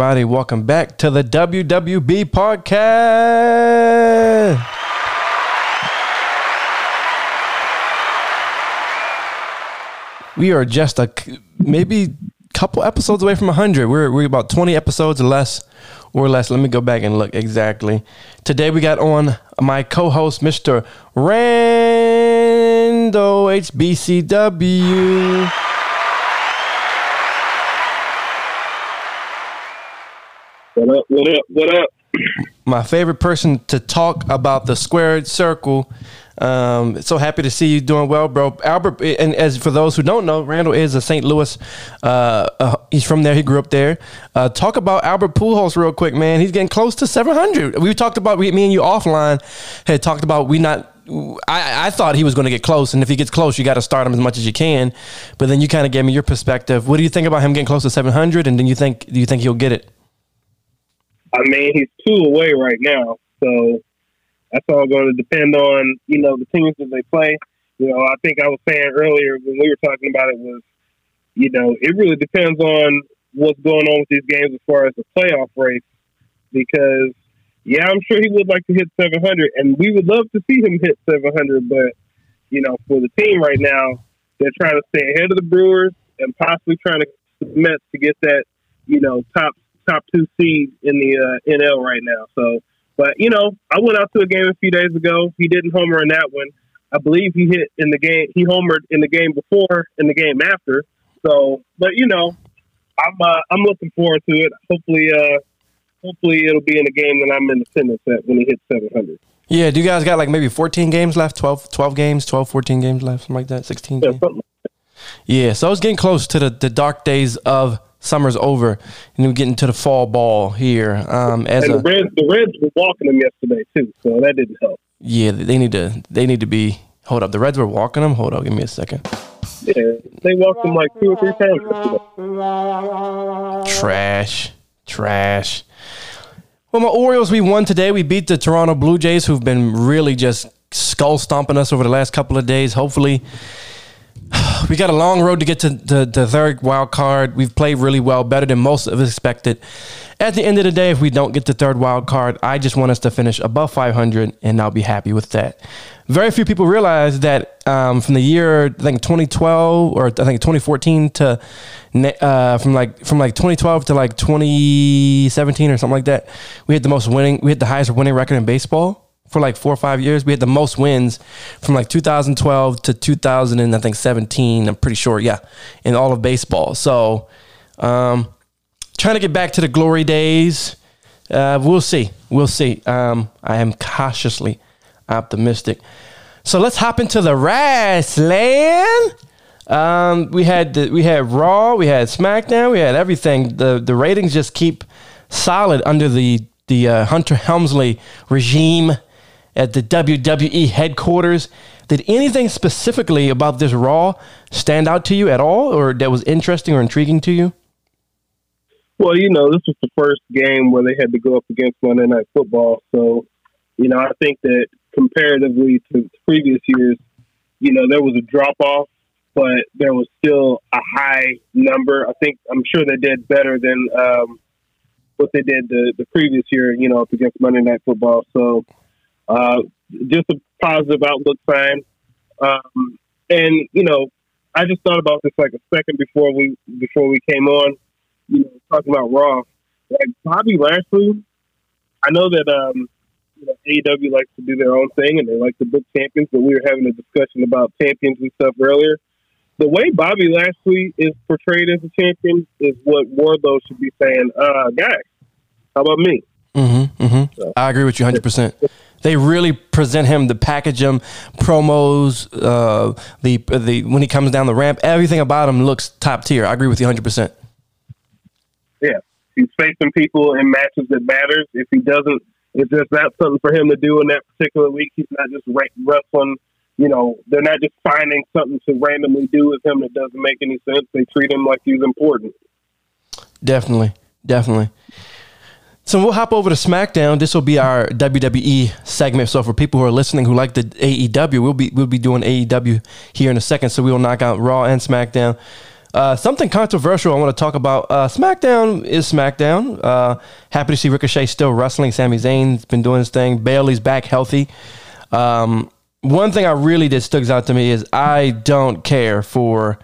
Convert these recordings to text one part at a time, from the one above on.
everybody, welcome back to the WWB podcast. We are just a maybe couple episodes away from 100. We're, we're about 20 episodes or less or less. Let me go back and look exactly. Today we got on my co host, Mr. Rando HBCW. What up? What up? What up? my favorite person to talk about the squared circle. Um, so happy to see you doing well, bro. Albert, and as for those who don't know, Randall is a St. Louis. Uh, uh, he's from there. He grew up there. Uh, talk about Albert Pujols real quick, man. He's getting close to 700. We talked about we, me and you offline had talked about we not. I, I thought he was going to get close, and if he gets close, you got to start him as much as you can. But then you kind of gave me your perspective. What do you think about him getting close to 700? And then you think do you think he'll get it? I mean, he's two away right now, so that's all going to depend on you know the teams that they play. You know, I think I was saying earlier when we were talking about it was, you know, it really depends on what's going on with these games as far as the playoff race, because yeah, I'm sure he would like to hit 700, and we would love to see him hit 700, but you know, for the team right now, they're trying to stay ahead of the Brewers and possibly trying to Mets to get that you know top top two seed in the uh, NL right now. So, but you know, I went out to a game a few days ago. He didn't homer in that one. I believe he hit in the game. He homered in the game before, in the game after. So, but you know, I'm uh, I'm looking forward to it. Hopefully, uh, hopefully it'll be in a game that I'm in attendance at when he hits 700. Yeah, do you guys got like maybe 14 games left, 12, 12 games, 12, 14 games left, something like that, 16 Yeah, games? something like Yeah, so it's getting close to the, the dark days of summer's over, and we're getting to the fall ball here. Um, as and a the Reds, the Reds were walking them yesterday too, so that didn't help. yeah, they need to they need to be. Hold up, the Reds were walking them. Hold up, give me a second. Yeah, they walked them like two or three times yesterday. Trash, trash. Well, my Orioles, we won today. We beat the Toronto Blue Jays, who've been really just skull stomping us over the last couple of days. Hopefully, we got a long road to get to the, third wild card. We've played really well, better than most of us expected. At the end of the day, if we don't get the third wild card, I just want us to finish above 500, and I'll be happy with that. Very few people realize that um, from the year I think 2012 or I think 2014 to uh, from like from like 2012 to like 2017 or something like that, we had the most winning, we had the highest winning record in baseball for like four or five years. We had the most wins from like 2012 to 2000 and I think 17. I'm pretty sure, yeah, in all of baseball. So, um, trying to get back to the glory days. Uh, we'll see. We'll see. Um, I am cautiously optimistic. So let's hop into the wrestling. Um, we had the, we had Raw, we had SmackDown, we had everything. The the ratings just keep solid under the the uh, Hunter Helmsley regime at the WWE headquarters. Did anything specifically about this Raw stand out to you at all, or that was interesting or intriguing to you? Well, you know, this was the first game where they had to go up against Monday Night Football. So, you know, I think that comparatively to previous years, you know, there was a drop off, but there was still a high number. I think I'm sure they did better than um, what they did the, the previous year, you know, up against Monday Night Football. So, uh, just a positive outlook sign. Um, and, you know, I just thought about this like a second before we before we came on you know, talking about Raw, like Bobby Lashley, I know that um, you know, AEW likes to do their own thing and they like to book champions, but we were having a discussion about champions and stuff earlier. The way Bobby Lashley is portrayed as a champion is what Wardlow should be saying, uh, guys, how about me? Mm-hmm, mm-hmm. I agree with you 100%. They really present him, the package him, promos, uh, the the when he comes down the ramp, everything about him looks top tier. I agree with you 100%. Yeah. He's facing people in matches that matters. If he doesn't, if there's not something for him to do in that particular week, he's not just wrestling. You know, they're not just finding something to randomly do with him that doesn't make any sense. They treat him like he's important. Definitely, definitely. So we'll hop over to SmackDown. This will be our WWE segment. So for people who are listening who like the AEW, we'll be we'll be doing AEW here in a second. So we will knock out Raw and SmackDown. Uh, something controversial I want to talk about. Uh, SmackDown is SmackDown. Uh, happy to see Ricochet still wrestling. Sami Zayn's been doing his thing. Bayley's back healthy. Um, one thing I really did sticks out to me is I don't care for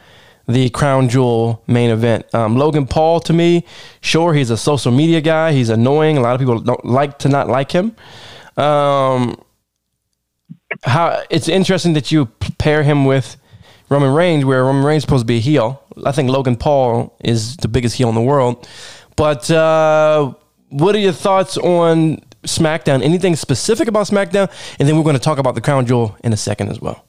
the crown jewel main event. Um, Logan Paul, to me, sure, he's a social media guy. He's annoying. A lot of people don't like to not like him. Um, how it's interesting that you pair him with Roman Reigns, where Roman Reigns is supposed to be a heel. I think Logan Paul is the biggest heel in the world. But uh, what are your thoughts on SmackDown? Anything specific about SmackDown? And then we're going to talk about the crown jewel in a second as well.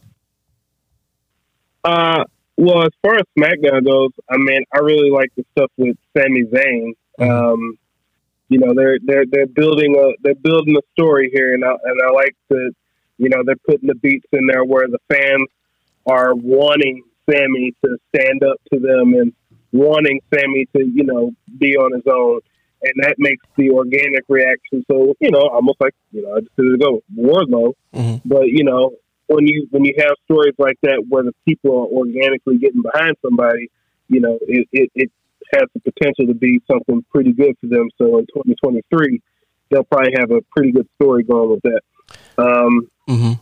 Uh, well, as far as SmackDown goes, I mean, I really like the stuff with Sami Zayn. Mm-hmm. Um, you know, they're they're they're building a they're building a story here, and I, and I like that. You know, they're putting the beats in there where the fans are wanting Sami to stand up to them and wanting Sami to you know be on his own, and that makes the organic reaction. So you know, almost like you know, I just did it go Wardlow, Mhm. but you know, when you when you have stories like that where the people are organically getting behind somebody, you know, it, it, it has the potential to be something pretty good for them. So in 2023, they'll probably have a pretty good story going with that. Um, Mm-hmm.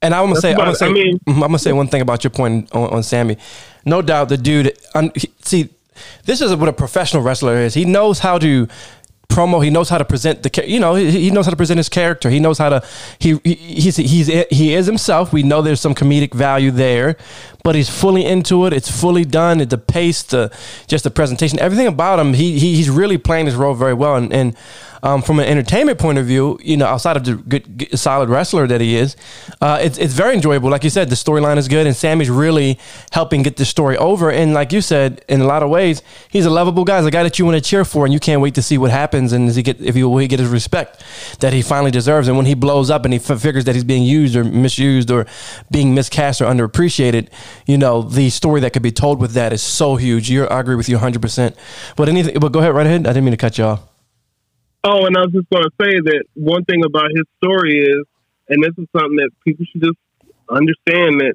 And I'm gonna say, I'm gonna say, I mean- mhm, I'm gonna say one thing about your point on, on Sami. No doubt, the dude. un- he- see, this is what a professional wrestler is. He knows how to promo. He knows how to present the. You know, he, he knows how to present his character. He knows how to. He, he he's he's he is himself. We know there's some comedic value there, but he's fully into it. It's fully done. The pace, the just the presentation, everything about him. He, he he's really playing his role very well. And, and um, from an entertainment point of view, you know, outside of the good, good solid wrestler that he is, uh, it's it's very enjoyable. Like you said, the storyline is good, and Sami's really helping get this story over. And like you said, in a lot of ways, he's a lovable guy. He's a guy that you want to cheer for, and you can't wait to see what happens and he get if he will he get his respect that he finally deserves. And when he blows up and he f- figures that he's being used or misused or being miscast or underappreciated, you know, the story that could be told with that is so huge. You're, I agree with you 100. percent But anything, but go ahead, right ahead. I didn't mean to cut you off. Oh, and I was just going to say that one thing about his story is, and this is something that people should just understand that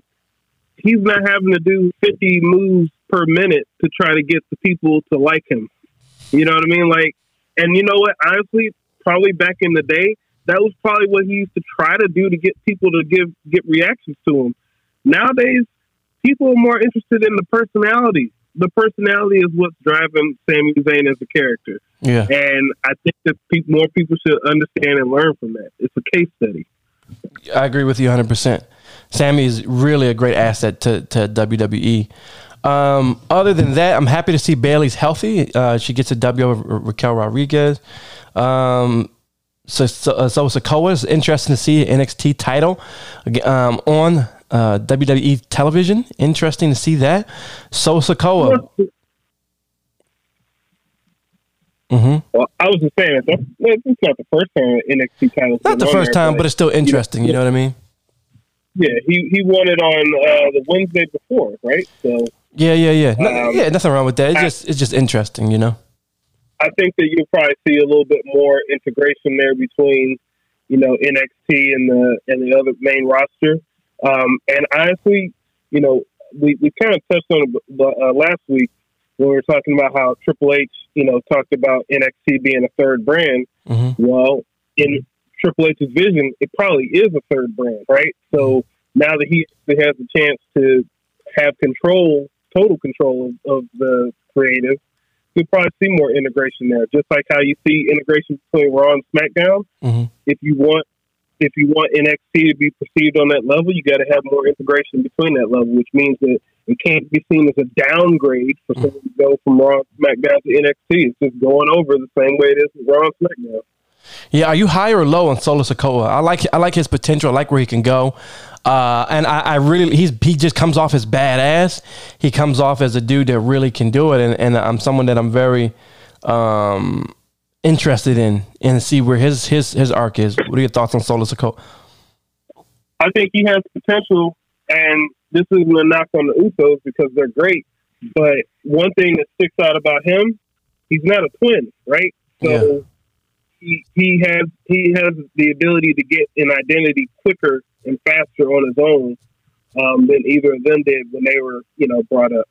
he's not having to do 50 moves per minute to try to get the people to like him. You know what I mean? Like, and you know what? Honestly, probably back in the day, that was probably what he used to try to do to get people to give get reactions to him. Nowadays, people are more interested in the personality. The personality is what's driving Sami Zayn as a character. Yeah. And I think that pe- more people should understand and learn from that. It's a case study. I agree with you 100%. Sami is really a great asset to, to WWE. Um, other than that, I'm happy to see Bayley's healthy. Uh, she gets a W over Raquel Rodriguez. Um, so, so, uh, so Sikoa is interesting to see NXT title um, on uh, WWE television. Interesting to see that. So Sikoa. hmm Well, I was just saying that that's, it's not the first time NXT title. Not the first time, but it's still interesting. You know what I mean? yeah, he he won it on uh, the Wednesday before, right? So Yeah, yeah, yeah. No- Um, yeah, nothing wrong with that. It's just it's just interesting, you know. I think that you'll probably see a little bit more integration there between, you know, NXT and the and the other main roster. Um, and honestly, you know, we, we kind of touched on it uh, last week when we were talking about how Triple H, you know, talked about NXT being a third brand. hmm Well, in Triple H's vision, it probably is a third brand, right? So now that he has the chance to have control, total control of, of the creative, you'll probably see more integration there. Just like how you see integration between Raw and SmackDown. hmm If you want, if you want NXT to be perceived on that level, you got to have more integration between that level, which means that it can't be seen as a downgrade for someone to go from Raw, SmackDown to NXT. It's just going over the same way it is with Raw SmackDown. Yeah, are you high or low on Solo Sikoa? I like I like his potential. I like where he can go. Uh, and I, I really he's he just comes off as badass. He comes off as a dude that really can do it, and, and I'm someone that I'm very um, interested in and see where his his his arc is. What are your thoughts on Solo Sikoa? I think he has potential, and this isn't a knock on the Usos because they're great. But one thing that sticks out about him, he's not a twin, right? So he, he has he has the ability to get an identity quicker and faster on his own um, than either of them did when they were you know brought up.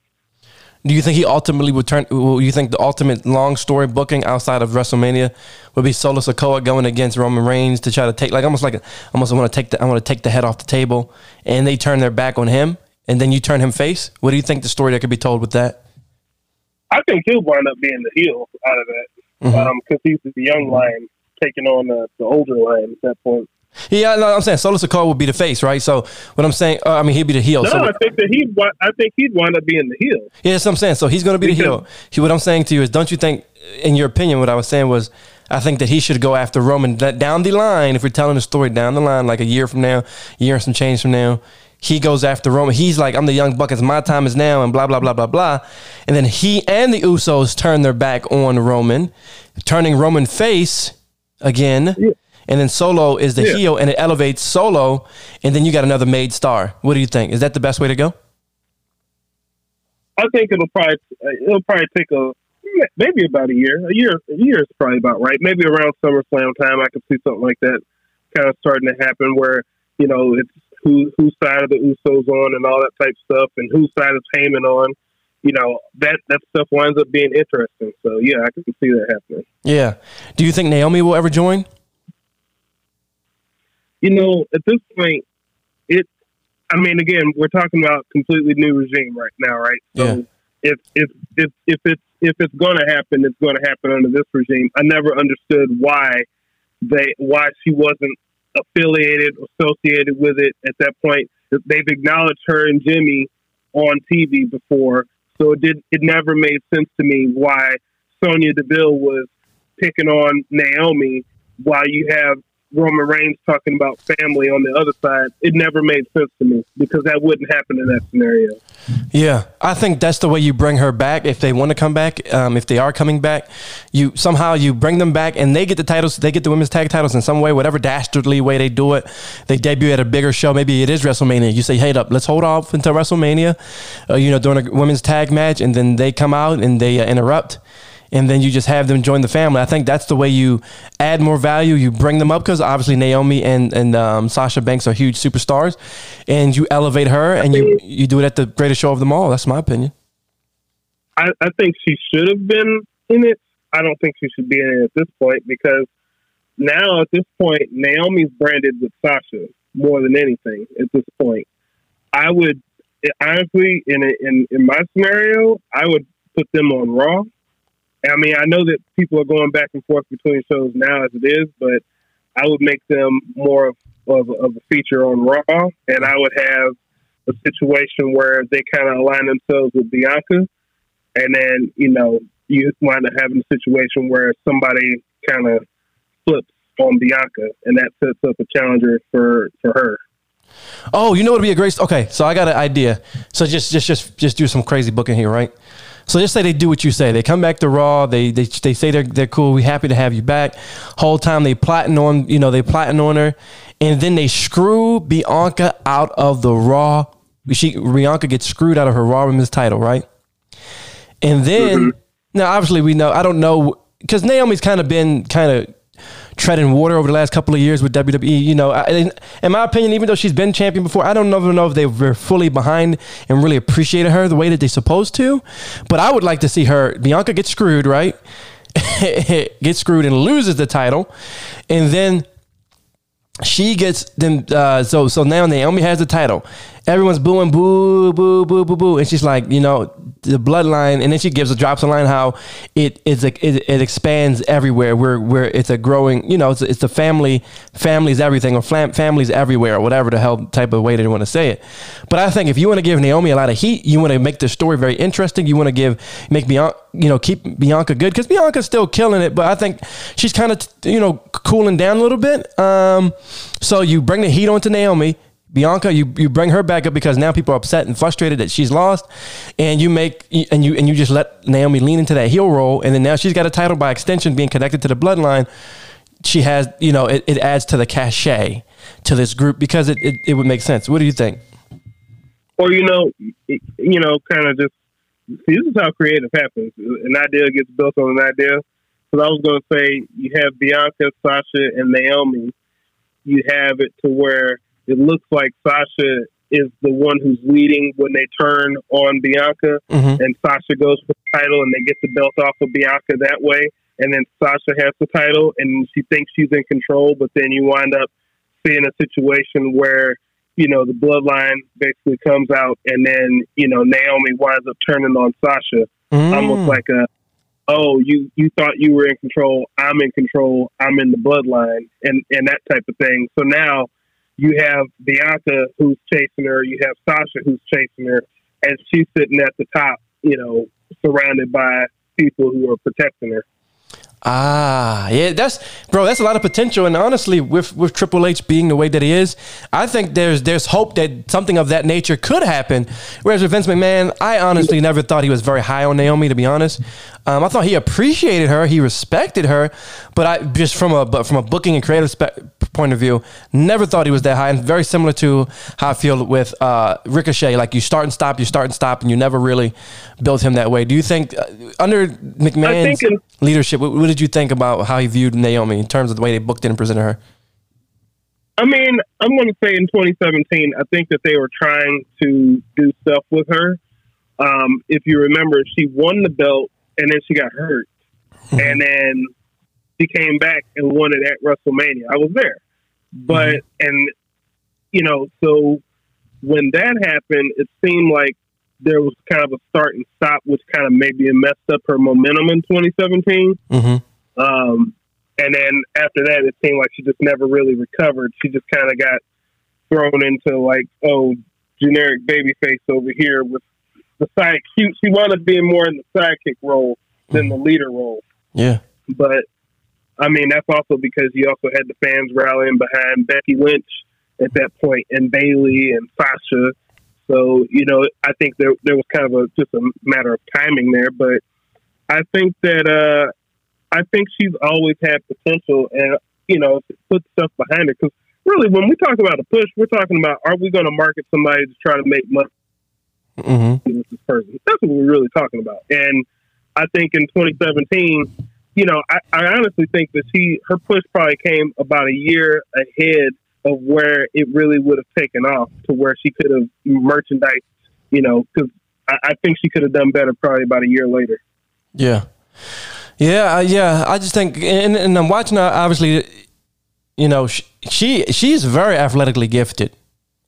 Do you think he ultimately would turn? Will you think the ultimate long story booking outside of WrestleMania would be Solo Sikoa going against Roman Reigns to try to take, like almost like, almost want to take the, I want to take the head off the table, and they turn their back on him, and then you turn him face. What do you think the story that could be told with that? I think he'll wind up being the heel out of that because Mm-hmm. um, he's the young lion taking on the, the older lion at that point. Yeah, no, I'm saying Solo Sikoa would be the face, right? So what I'm saying, uh, I mean, he'd be the heel. No, so I think that he. I think he'd wind up being the heel. Yeah, that's what I'm saying. So he's going to be the heel. He, what I'm saying to you is, don't you think, in your opinion, what I was saying was, I think that he should go after Roman that down the line. If we're telling the story down the line, like a year from now, a year and some change from now, he goes after Roman. He's like, I'm the young buck. It's my time is now, and blah blah blah blah blah. And then he and the Usos turn their back on Roman, turning Roman face again. And then Solo is the Yeah. heel, and it elevates Solo, and then you got another made star. What do you think? Is that the best way to go? I think it'll probably it'll probably take a maybe about a year. A year a year is probably about right. Maybe around SummerSlam time, I could see something like that kind of starting to happen, where you know it's who whose side of the Usos on and all that type of stuff, and whose side is Heyman on. You know that that stuff winds up being interesting. So yeah, I can see that happening. Yeah. Do you think Naomi will ever join? You know, at this point, it. I mean, again, we're talking about completely new regime right now, right? So Yeah. if if if if it's if it's going to happen, it's going to happen under this regime. I never understood why they why she wasn't affiliated associated with it at that point. They've acknowledged her and Jimmy on TV before, so it did. It never made sense to me why Sonya Deville was picking on Naomi while you have Roman Reigns talking about family on the other side. It never made sense to me because that wouldn't happen in that scenario. Yeah, I think that's the way you bring her back if they want to come back. Um, if they are coming back, you somehow you bring them back and they get the titles. They get the women's tag titles in some way, whatever dastardly way they do it. They debut at a bigger show. Maybe it is WrestleMania. You say, "Hey, up, let's hold off until WrestleMania." Uh, you know, during a women's tag match, and then they come out and they uh, interrupt. And then you just have them join the family. I think that's the way you add more value. You bring them up because obviously Naomi and and um, Sasha Banks are huge superstars, and you elevate her and you you do it at the greatest show of them all. That's my opinion. I, I think she should have been in it. I don't think she should be in it at this point because now at this point Naomi's branded with Sasha more than anything at this point. I would honestly in in in my scenario, I would put them on Raw. I mean, I know that people are going back and forth between shows now as it is, but I would make them more of, of, of a feature on Raw, and I would have a situation where they kind of align themselves with Bianca, and then you know you wind up having a situation where somebody kind of flips on Bianca, and that sets up a challenger for for her. Oh, you know what would be a great? Okay, so I got an idea. So just just just just do some crazy booking here, right? So just say they do what you say. They come back to Raw. They they, they say they're they're cool. We happy to have you back. Whole time they plotting on you know they plotting on her, and then they screw Bianca out of the Raw. She Bianca gets screwed out of her Raw Women's title, right? And then mm-hmm. now obviously we know I don't know because Naomi's kind of been kind of treading water over the last couple of years with WWE. You know, I, in, my opinion, even though she's been champion before, I don't know, know if they were fully behind and really appreciated her the way that they supposed to. But I would like to see her Bianca get screwed, right? get screwed and loses the title, and then she gets them. Uh, so so now Naomi has the title. Everyone's booing, boo, boo, boo, boo, boo, and she's like, you know, the bloodline, and then she gives a drops a line how it is it, it expands everywhere. Where where it's a growing, you know, it's it's a family, families everything, or fam, families everywhere, or whatever the hell type of way they want to say it. But I think if you want to give Naomi a lot of heat, you want to make the story very interesting. You want to give make Bianca, you know, keep Bianca good because Bianca's still killing it, but I think she's kind of you know cooling down a little bit. Um, so you bring the heat onto Naomi. Bianca, you, you bring her back up because now people are upset and frustrated that she's lost, and you make and you and you just let Naomi lean into that heel role, and then now she's got a title by extension, being connected to the bloodline. She has, you know, it, it adds to the cachet to this group because it, it, it would make sense. What do you think? Or you know, you know, kind of just see. This is how creative happens. An idea gets built on an idea. because I was going to say you have Bianca, Sasha, and Naomi. You have it to where it looks like Sasha is the one who's leading when they turn on Bianca, Mhm. and Sasha goes for the title, and they get the belt off of Bianca that way. And then Sasha has the title, and she thinks she's in control, but then you wind up seeing a situation where you know the bloodline basically comes out, and then you know Naomi winds up turning on Sasha, Mm. almost like a oh you you thought you were in control i'm in control i'm in the bloodline and and that type of thing so now you have bianca who's chasing her you have sasha who's chasing her and she's sitting at the top you know surrounded by people who are protecting her Ah, yeah, that's bro. That's a lot of potential, and honestly, with with Triple H being the way that he is, I think there's there's hope that something of that nature could happen. Whereas with Vince McMahon, I honestly never thought he was very high on Naomi. To be honest, um, I thought he appreciated her, he respected her, but I just from a but from a booking and creative spe- point of view, never thought he was that high. And very similar to how I feel with uh, Ricochet, like you start and stop, you start and stop, and you never really built him that way. Do you think uh, under McMahon's in- leadership. What, what did you think about how he viewed Naomi in terms of the way they booked it and presented her? i mean i'm going to say in 2017 i think that they were trying to do stuff with her. Um, if you remember she won the belt and then she got hurt. And then she came back and won it at WrestleMania. I was there, but and you know, so when that happened, it seemed like there was kind of a start and stop, which kind of maybe messed up her momentum in 2017. Mm-hmm. Um, and then after that, it seemed like she just never really recovered. She just kind of got thrown into like, oh, generic babyface over here with the side. She she wound up being more in the sidekick role than the leader role. Yeah. But I mean, that's also because you also had the fans rallying behind Becky Lynch at that point, and Bayley and Sasha. So you know, I think there there was kind of a just a matter of timing there. But I think that uh, I think she's always had potential, and you know, put stuff behind it Because really, when we talk about a push, we're talking about are we going to market somebody to try to make money Mm-hmm. with this person? That's what we're really talking about. And I think in 2017, you know, I, I honestly think that she her push probably came about a year ahead of where it really would have taken off to where she could have merchandised, you know, because I, I think she could have done better probably about a year later. Yeah. Yeah. Yeah. I just think, and, and I'm watching her, obviously, you know, she, she she's very athletically gifted.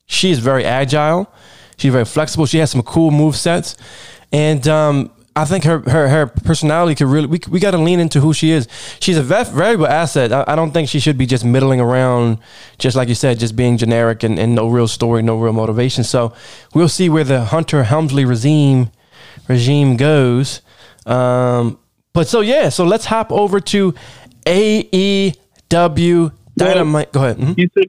She's very agile. She's very flexible. She has some cool move sets. And, um, I think her, her her personality could really we, we got to lean into who she is. She's a very valuable asset. I, I don't think she should be just middling around, just like you said, just being generic and, and no real story, no real motivation. So we'll see where the Hunter Helmsley regime regime goes. Um, but so yeah, so let's hop over to AEW Dynamite. Go ahead. Mhm. You said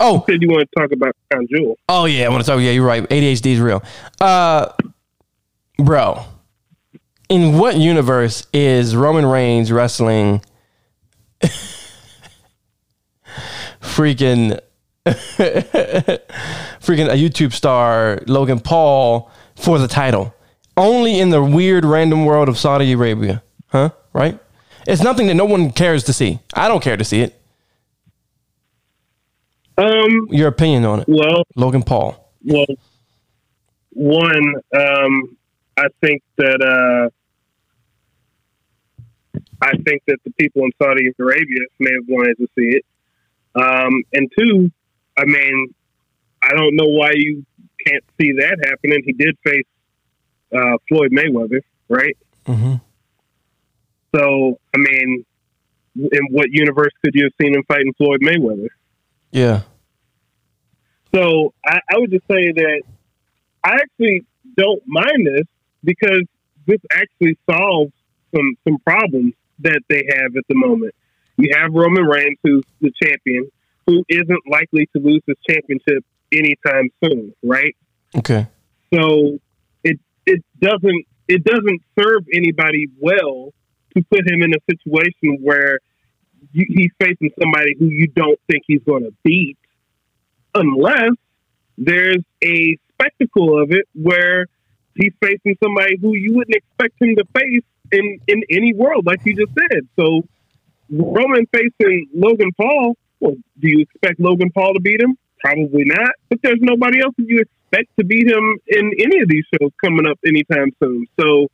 Oh, you said you want to talk about Crown Jewel. Oh yeah, I want to talk. Yeah, you're right. ADHD is real. Uh, bro, in what universe is Roman Reigns wrestling? freaking, freaking a YouTube star Logan Paul for the title? Only in the weird random world of Saudi Arabia, huh? Right? It's nothing that no one cares to see. I don't care to see it. Um. Your opinion on it, Well, Logan Paul? Well, one, um, I think that uh, I think that the people in Saudi Arabia may have wanted to see it, um, and two, I mean, I don't know why you can't see that happening. He did face uh, Floyd Mayweather, right? Mm-hmm. So, I mean, in what universe could you have seen him fighting Floyd Mayweather? Yeah. So I, I would just say that I actually don't mind this because this actually solves some some problems that they have at the moment. You have Roman Reigns, who's the champion, who isn't likely to lose his championship anytime soon, right? Okay. So it it doesn't it doesn't serve anybody well to put him in a situation where you, he's facing somebody who you don't think he's going to beat, unless there's a spectacle of it where he's facing somebody who you wouldn't expect him to face, in in any world, like you just said. So Roman facing Logan Paul. Well, do you expect Logan Paul to beat him? Probably not. But there's nobody else that you expect to beat him in any of these shows coming up anytime soon. So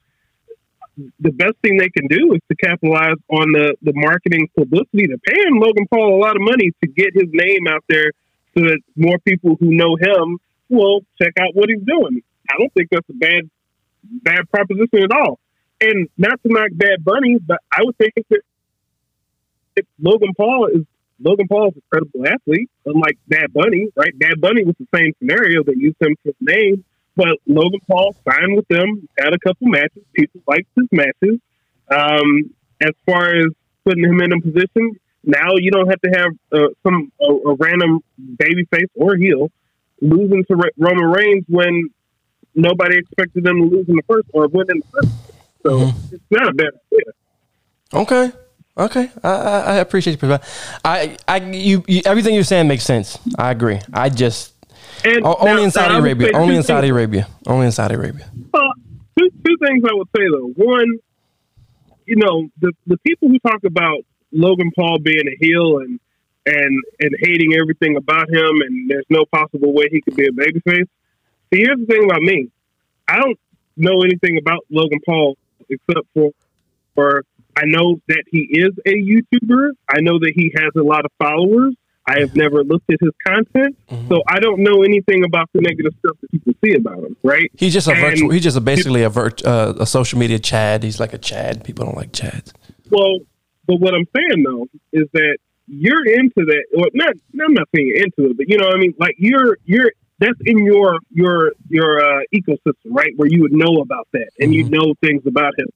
the best thing they can do is to capitalize on the, the marketing publicity. They're paying Logan Paul a lot of money to get his name out there so that more people who know him will check out what he's doing. I don't think that's a bad bad proposition at all. And not to knock Bad Bunny, but I would think that Logan Paul is Logan Paul is a credible athlete, unlike Bad Bunny, right? Bad Bunny was the same scenario. that used him for his name, but Logan Paul signed with them, had a couple matches. People liked his matches. Um, as far as putting him in a position, now you don't have to have uh, some a, a random babyface or heel losing to Roman Reigns when nobody expected them to lose in the first or win in the first. So mm-hmm. it's not a bad idea. Okay. Okay, I, I, I appreciate your perspective. I, I, you, you, everything you're saying makes sense. I agree. I just and only now, in Saudi Arabia. Only in Saudi things. Arabia. Only in Saudi Arabia. Uh, two, two things I would say though. One, you know, the the people who talk about Logan Paul being a heel and and and hating everything about him, and there's no possible way he could be a babyface. See, here's the thing about me. I don't know anything about Logan Paul except for for I know that he is a YouTuber. I know that he has a lot of followers. I have never looked at his content, mm-hmm. so I don't know anything about the negative stuff that people see about him. Right? He's just a and virtual. He's just a basically a virt, uh, a social media Chad. He's like a Chad. People don't like Chads. Well, but what I'm saying though is that you're into that, or not. I'm not saying you're into it, but you know, what I mean, like you're you're that's in your your your uh, ecosystem, right? Where you would know about that and mm-hmm. you know things about him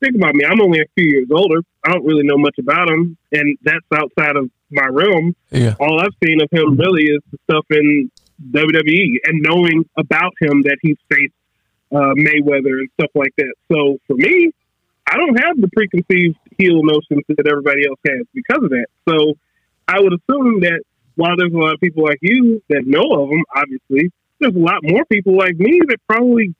think about me. I'm only a few years older. I don't really know much about him, and that's outside of my realm. Yeah. All I've seen of him really is the stuff in WWE and knowing about him that he's faced uh, Mayweather and stuff like that. So for me, I don't have the preconceived heel notions that everybody else has because of that. So I would assume that while there's a lot of people like you that know of him, obviously, there's a lot more people like me that probably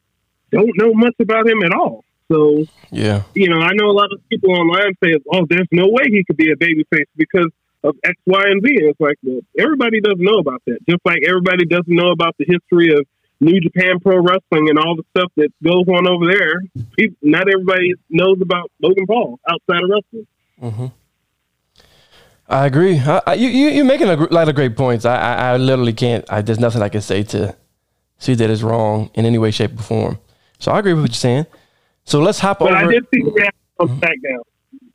don't know much about him at all. So yeah, you know, I know a lot of people online say, "Oh, there's no way he could be a babyface because of X, Y, and Z." And it's like, well, everybody doesn't know about that. Just like everybody doesn't know about the history of New Japan Pro Wrestling and all the stuff that goes on over there. People, not everybody knows about Logan Paul outside of wrestling. Mm-hmm. I agree. I, I, you, you, are making a lot of great points. I, I, I literally can't. I, there's nothing I can say to see that is wrong in any way, shape, or form. So I agree with what you're saying. So let's hop but over. I did see on SmackDown.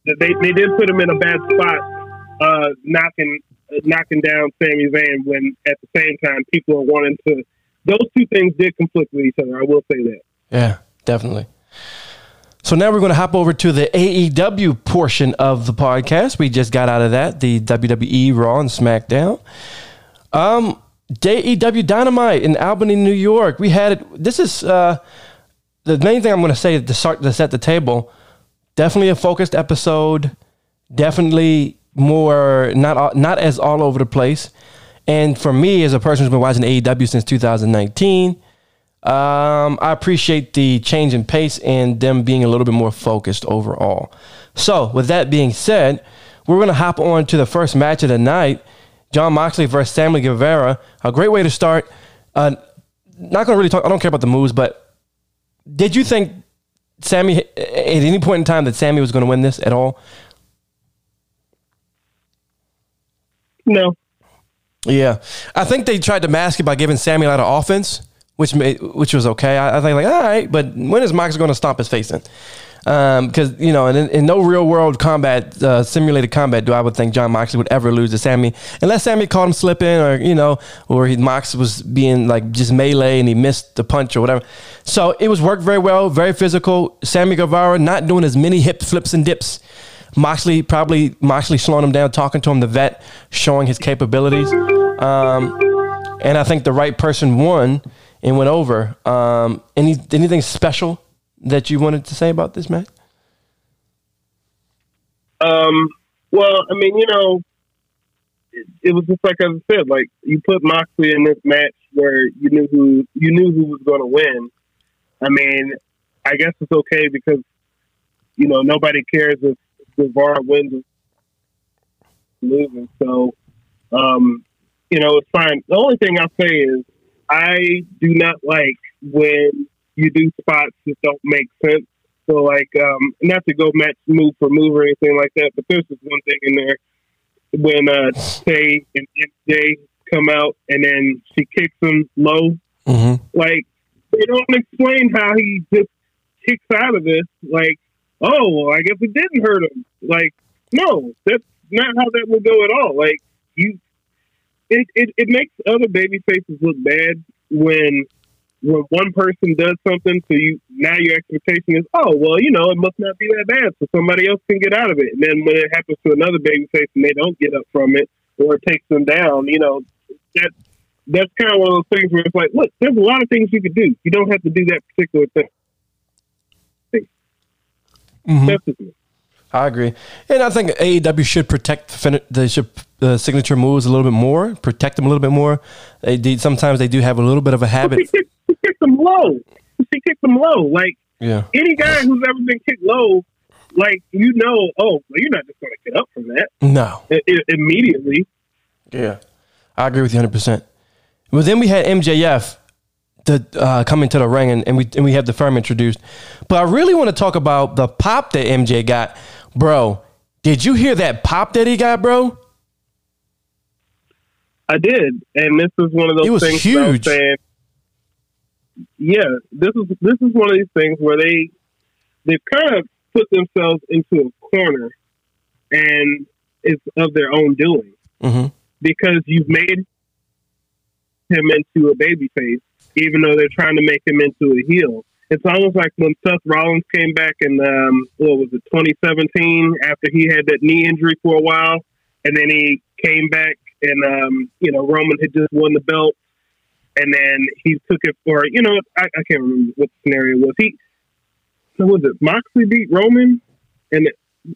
They they did put him in a bad spot, uh, knocking knocking down Sami Zayn when at the same time people are wanting to. Those two things did conflict with each other. I will say that. Yeah, definitely. So now we're going to hop over to the AEW portion of the podcast. We just got out of that, the WWE Raw and SmackDown. Um, AEW Dynamite in Albany, New York. We had it. This is uh, the main thing I'm going to say to start to set the table, definitely a focused episode, definitely more not not as all over the place. And for me, as a person who's been watching AEW since 2019, um, I appreciate the change in pace and them being a little bit more focused overall. So, with that being said, we're going to hop on to the first match of the night Jon Moxley versus Sammy Guevara. A great way to start. Uh, not going to really talk, I don't care about the moves, but did you think Sammy at any point in time that Sammy was going to win this at all? No. Yeah, I think they tried to mask it by giving Sammy a lot of offense, which made, which was okay. I, I think like all right, but when is Mox going to stomp his face in? because um, you know, in, in, no real world combat, uh, simulated combat, do I would think Jon Moxley would ever lose to Sammy, unless Sammy caught him slipping, or you know, or he Mox was being like just melee and he missed the punch or whatever. So it was worked very well, very physical. Sammy Guevara not doing as many hip flips and dips. Moxley probably Moxley slowing him down, talking to him, the vet, showing his capabilities. Um, and I think the right person won and went over. Um, any anything special that you wanted to say about this match? Um, well, I mean, you know, it, it, was just like I said, like you put Moxley in this match where you knew who you knew who was going to win. I mean, I guess it's okay because you know, nobody cares if Guevara wins or loses. So, um, you know, it's fine. The only thing I'll say is I do not like when you do spots that don't make sense. So, like, um, not to go match move for move or anything like that, but there's just one thing in there when uh, Tay and MJ come out and then she kicks him low. Mm-hmm. Like, they don't explain how he just kicks out of this. Like, oh, well, I guess it didn't hurt him. Like, no, that's not how that would go at all. Like, you, it, it, it makes other baby faces look bad when when one person does something, so you now your expectation is, oh well, you know, it must not be that bad, so somebody else can get out of it. And then when it happens to another baby face and they don't get up from it, or it takes them down, you know, that that's kind of one of those things where it's like, look, there's a lot of things you could do. You don't have to do that particular thing. Mhm. Me. I agree, and I think AEW should protect the fin- the should, uh, signature moves a little bit more, protect them a little bit more. They, they sometimes they do have a little bit of a She habit. she kicked them low. She kicked them low. Like Yeah, any guy who's ever been kicked low, like you know, oh, well, you're not just going to get up from that no, I- I- immediately. yeah, I agree with you hundred percent. But then we had MJF to uh, coming to the ring, and, and we and we have the firm introduced. But I really want to talk about the pop that MJ got, bro. Did you hear that pop that he got, bro? I did, and this is one of those It was things. that I was huge. saying, yeah, this is this is one of these things where they they've kind of put themselves into a corner, and it's of their own doing Mm-hmm. because you've made him into a baby face, even though they're trying to make him into a heel. It's almost like when Seth Rollins came back in um, what was it, 2017, after he had that knee injury for a while, and then he came back and um, you know Roman had just won the belt, and then he took it for you know I, I can't remember what the scenario was. He so was it Moxley beat Roman, and it,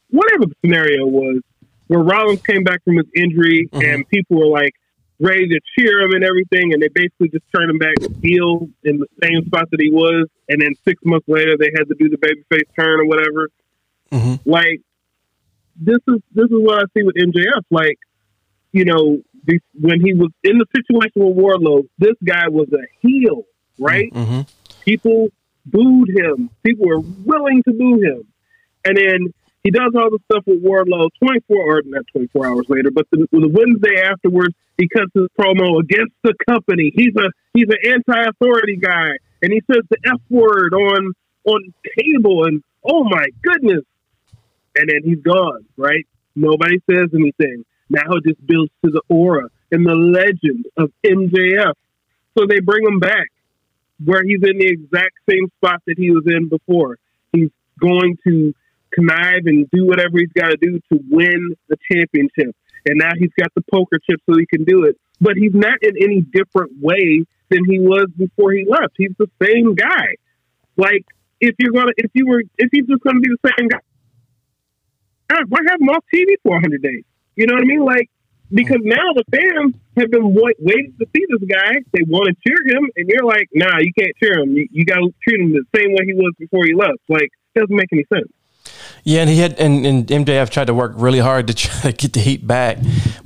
whatever the scenario was, where Rollins came back from his injury Mhm. and people were like ready to cheer him and everything, and they basically just turned him back heel in the same spot that he was, and then six months later they had to do the babyface turn or whatever. Mm-hmm. Like this is this is what I see with MJF. Like you know, when he was in the situation with Wardlow, this guy was a heel, right? Mm-hmm. People booed him. People were willing to boo him. And then he does all the stuff with Wardlow 24 or not 24 hours later, but the, the Wednesday afterwards, he cuts his promo against the company. He's a he's an anti-authority guy, and he says the F word on on cable, and oh my goodness! And then he's gone. Right? Nobody says anything. Now it just builds to the aura and the legend of MJF. So they bring him back where he's in the exact same spot that he was in before. He's going to connive and do whatever he's got to do to win the championship. And now he's got the poker chip so he can do it. But he's not in any different way than he was before he left. He's the same guy. Like if you're gonna, if you were, if he's just gonna be the same guy, why have him off TV for 100 days? You know what I mean? Like because now the fans have been wait, waiting to see this guy. They want to cheer him, and you're like, nah, you can't cheer him. You, you got to treat him the same way he was before he left. Like, doesn't make any sense. Yeah, and he had and, and MJF tried to work really hard to try to get the heat back,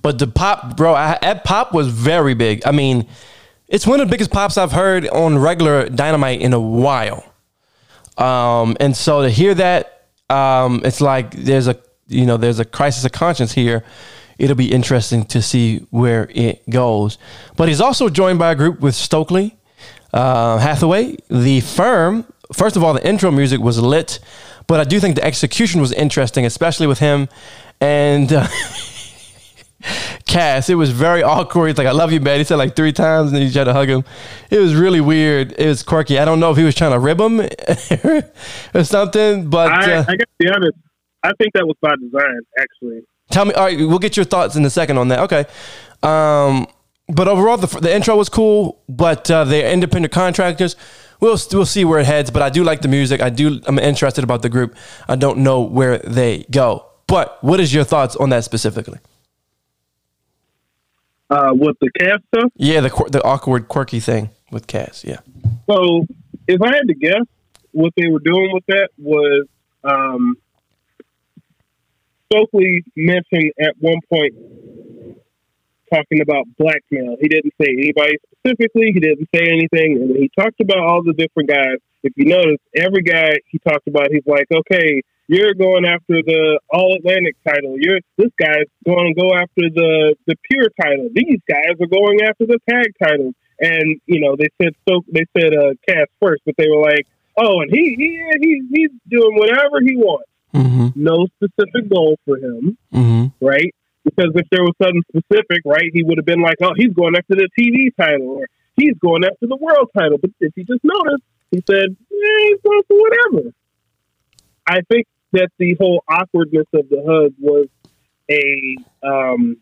but the pop, bro, I, that pop was very big. I mean, it's one of the biggest pops I've heard on regular Dynamite in a while. Um, and so to hear that, um, it's like there's a you know there's a crisis of conscience here. It'll be interesting to see where it goes. But he's also joined by a group with Stokely, uh, Hathaway, the firm. First of all, the intro music was lit, but I do think the execution was interesting, especially with him and uh, Cass. It was very awkward. He's like, "I love you, man." He said like three times, and then he tried to hug him. It was really weird. It was quirky. I don't know if he was trying to rib him or something, but I, uh, I got to be honest. I think that was by design, actually. Tell me. All right, we'll get your thoughts in a second on that. Okay. Um, but overall, the, the intro was cool. But uh, they're independent contractors. We'll we'll see where it heads. But I do like the music. I do. I'm interested about the group. I don't know where they go. But what is your thoughts on that specifically? Uh, with the cast stuff, Yeah, the the awkward, quirky thing with Cass. Yeah. So, if I had to guess, what they were doing with that was Um, Stokely mentioned at one point talking about blackmail. He didn't say anybody specifically. He didn't say anything, and he talked about all the different guys. If you notice, every guy he talked about, he's like, okay, you're going after the All Atlantic title. You're this guy's going to go after the the Pure title. These guys are going after the tag title. And you know, they said so. They said uh, Cass first, but they were like, oh, and he he he he's doing whatever he wants. Mm-hmm. No specific goal for him, Mm-hmm. right? Because if there was something specific, right, he would have been like, oh, he's going after the TV title or he's going after the world title. But if you just noticed, he said, eh, he's going for whatever. I think that the whole awkwardness of the hug was a um,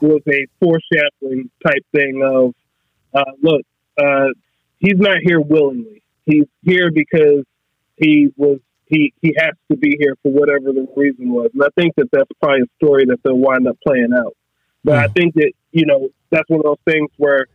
was a foreshadowing type thing of uh, look, uh, he's not here willingly. He's here because he was he he has to be here for whatever the reason was, and I think that that's probably a story that they'll wind up playing out. But I think that you know that's one of those things where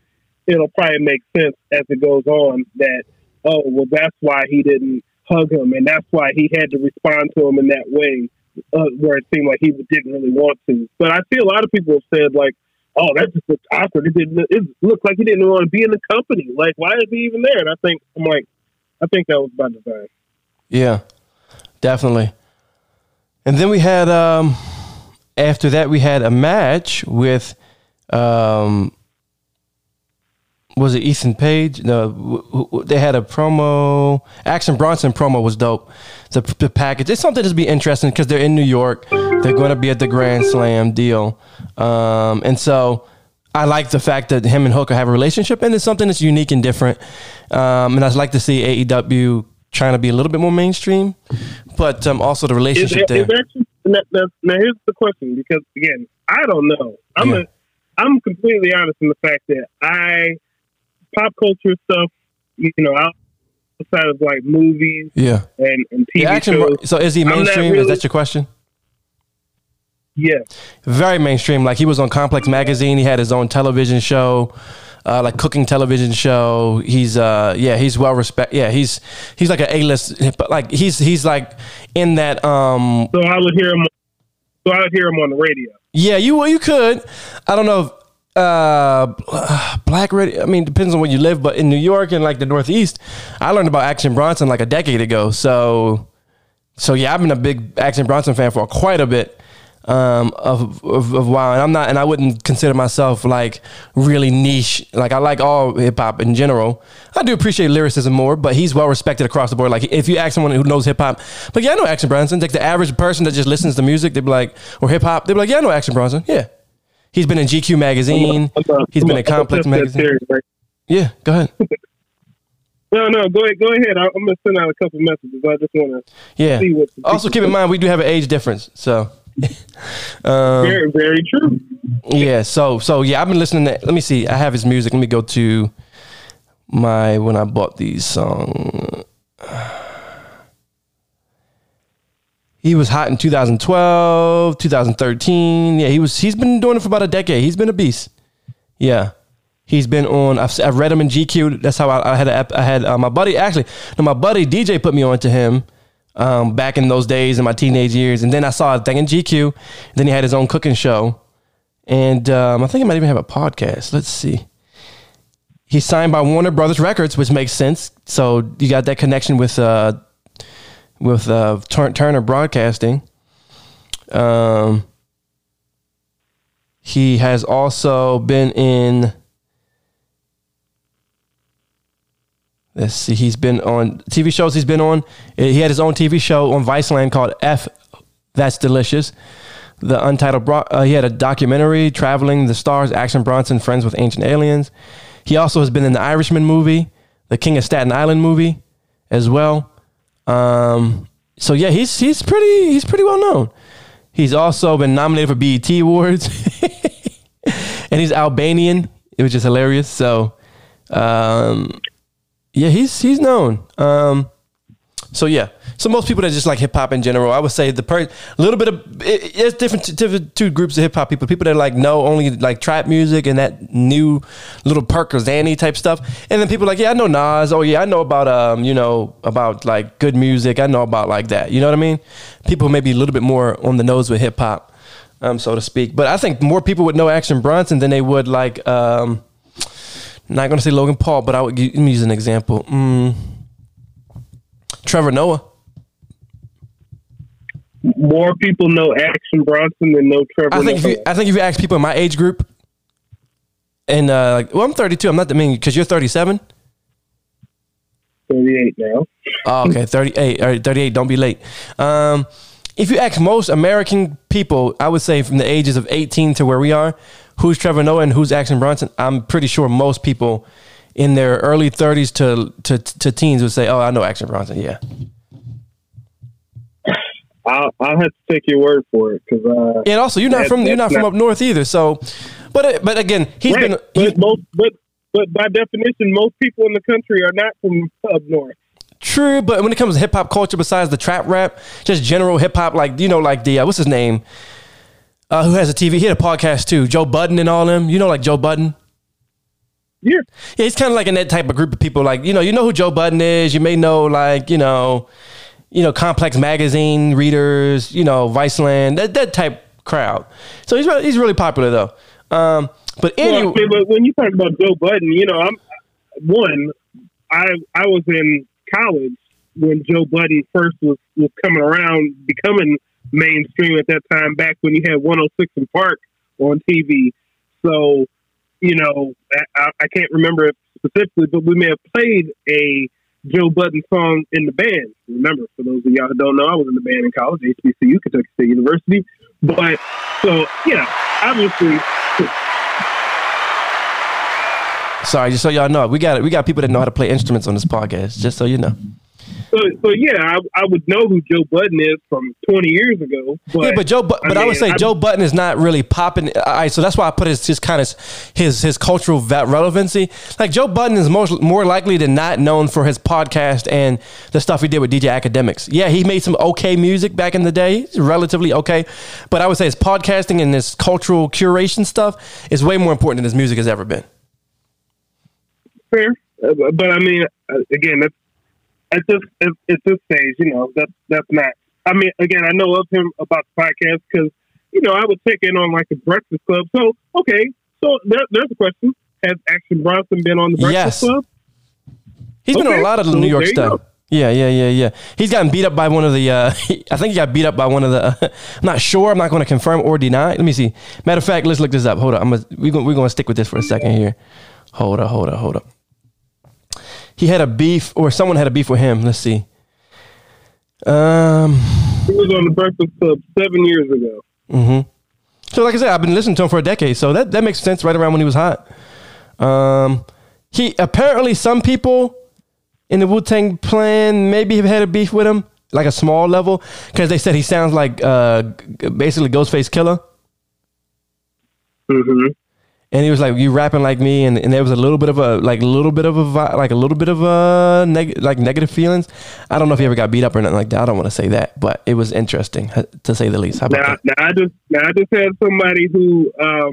it'll probably make sense as it goes on that oh well that's why he didn't hug him and that's why he had to respond to him in that way uh, where it seemed like he didn't really want to. But I see a lot of people have said like oh that just looks awkward. It didn't it looked like he didn't want to be in the company. Like why is he even there? And I think I'm like I think that was by design. Yeah, definitely. And then we had um after that we had a match with um was it Ethan Page? No, they had a promo. Action Bronson promo was dope. The, the package. It's something that's be interesting because they're in New York. They're going to be at the Grand Slam deal, um, and so I like the fact that him and Hooker have a relationship, and it's something that's unique and different. Um, and I'd like to see AEW trying to be a little bit more mainstream, but um, also the relationship is there. actually, now, now, now here's the question because again I don't know. I'm Yeah. a I'm completely honest in the fact that I pop culture stuff, you know, outside of like movies Yeah. and, and TV action. shows. So is he mainstream? Is that your question? Yeah, very mainstream. Like he was on Complex Magazine. He had his own television show, uh, like cooking television show. He's uh yeah, he's well respected. Yeah, he's he's like an A list, but like he's he's like in that um so I would hear him. So I would hear him on the radio. yeah you well you could I don't know if, uh black radio I mean depends on where you live but in New York and like the Northeast I learned about Action Bronson like a decade ago so so yeah I've been a big Action Bronson fan for quite a bit um of, of of while and I'm not and I wouldn't consider myself like really niche. Like I like all hip hop in general. I do appreciate lyricism more but he's well respected across the board. Like if you ask someone who knows hip hop but yeah I know Action Bronson. Like the average person that just listens to music they'd be like or hip hop they'd be like yeah I know Action Bronson. Yeah. He's been in GQ magazine. I'm I'm been in Complex magazine. Right? yeah go ahead. No, no, go ahead, go ahead. I, I'm gonna send out a couple messages. I just want to yeah. see what. also keep in mind we do have an age difference so um, Very, very true. Yeah, so so yeah, I've been listening to let me see. I have his music. Let me go to my when I bought these songs. He was hot in 2012, 2013. Yeah, he was he's been doing it for about a decade. He's been a beast. Yeah. He's been on. I've, I've read him in GQ. That's how I, I had. A, I had uh, my buddy. Actually, no, my buddy DJ put me on to him um, back in those days in my teenage years. And then I saw a thing in GQ. Then he had his own cooking show, and um, I think he might even have a podcast. Let's see. He's signed by Warner Brothers Records, which makes sense. So you got that connection with uh, with uh, Tur- Turner Broadcasting. Um, he has also been in. Let's see. He's been on TV shows. He's been on. He had his own TV show on Viceland called F. That's delicious. The untitled. Bro- uh, he had a documentary traveling the stars. Action Bronson, friends with ancient aliens. He also has been in the Irishman movie, the King of Staten Island movie, as well. Um, so yeah, he's he's pretty he's pretty well known. He's also been nominated for BET awards, and he's Albanian, It was just hilarious. So, um, yeah, he's he's known. Um, So yeah, so most people that just like hip hop in general, I would say the per a little bit of it, it's different, different two groups of hip hop people. People that like know only like trap music and that new little Percocet type stuff, and then people like yeah, I know Nas. Oh yeah, I know about um you know about like good music. I know about like that. You know what I mean? People maybe a little bit more on the nose with hip hop, um so to speak. But I think more people would know Action Bronson than they would like um. Not gonna say Logan Paul, but I would give, let me use an example. Mm, Trevor Noah. More people know Action Bronson than know Trevor. I think if you, I think if you ask people in my age group, and uh, like, well, I'm 32. I'm not the mean because you're 37. 38 now. Oh, okay, 38 or 38. Don't be late. Um, if you ask most American people, I would say from the ages of 18 to where we are, who's Trevor Noah and who's Action Bronson, I'm pretty sure most people in their early 30s to to, to teens would say, "Oh, I know Action Bronson." Yeah. I'll, I'll have to take your word for it because uh, And also, you're not from you're not that's from up north either. So, but uh, but again, he's right, been he- but most but but by definition, most people in the country are not from up north. True, but when it comes to hip hop culture, besides the trap rap, just general hip hop, like you know, like the uh, what's his name, uh, who has a TV, he had a podcast too, Joe Budden and all them. You know, like Joe Budden. Yeah, Yeah, he's kind of like in that type of group of people. Like you know, you know who Joe Budden is. You may know like you know, you know, Complex magazine readers. You know, Viceland. That that type crowd. So he's really, he's really popular though. Um, but Well, anyway, mean, but when you talk about Joe Budden, you know, I'm one. I I was in college when Joe Budden first was, was coming around, becoming mainstream at that time. Back when you had 106 and Park on TV, so you know, I, I can't remember it specifically, but we may have played a Joe Budden song in the band. Remember, for those of y'all who don't know, I was in the band in college, HBCU, Kentucky State University. But so yeah, obviously. sorry, just so y'all know, we got we got people that know how to play instruments on this podcast. Just so you know. So, so yeah, I, I would know who Joe Budden is from 20 years ago. But, yeah, but Joe, but, but I, would say I- Joe Budden is not really popping. All right, so that's why I put his his kind of his his cultural relevancy. Like Joe Budden is most more likely than not known for his podcast and the stuff he did with DJ Akademiks. Yeah, he made some okay music back in the day, relatively okay, but I would say his podcasting and his cultural curation stuff is way more important than his music has ever been. fair. Uh, but I mean, uh, again, that's at this at, at this stage, you know, that's that's not. I mean, again, I know of him about the podcast because you know I would check in on like the Breakfast Club. So okay, so there, there's a question: Has Action Bronson been on the Breakfast Yes. Club? He's been on a lot of the so New York stuff. Yeah, yeah, yeah, yeah. He's gotten beat up by one of the. Uh, I think he got beat up by one of the. I'm not sure. I'm not going to confirm or deny. Let me see. Matter of fact, let's look this up. Hold on. I'm gonna, we're going we're going to stick with this for a second here. Hold up, hold up, hold up. He had a beef, or someone had a beef with him. Let's see. Um. He was on the Breakfast Club seven years ago. So, like I said, I've been listening to him for a decade, so that, that makes sense. Right around when he was hot. Um, he apparently some people in the Wu Tang Clan maybe have had a beef with him, like a small level, because they said he sounds like uh, basically Ghostface Killah, hmm and he was like, "You rapping like me," and, and there was a little bit of a like a little bit of a like a little bit of a neg- like negative feelings. I don't know if he ever got beat up or nothing like that. I don't want to say that, but it was interesting to say the least. How about Now, that? now I just now I just had somebody who um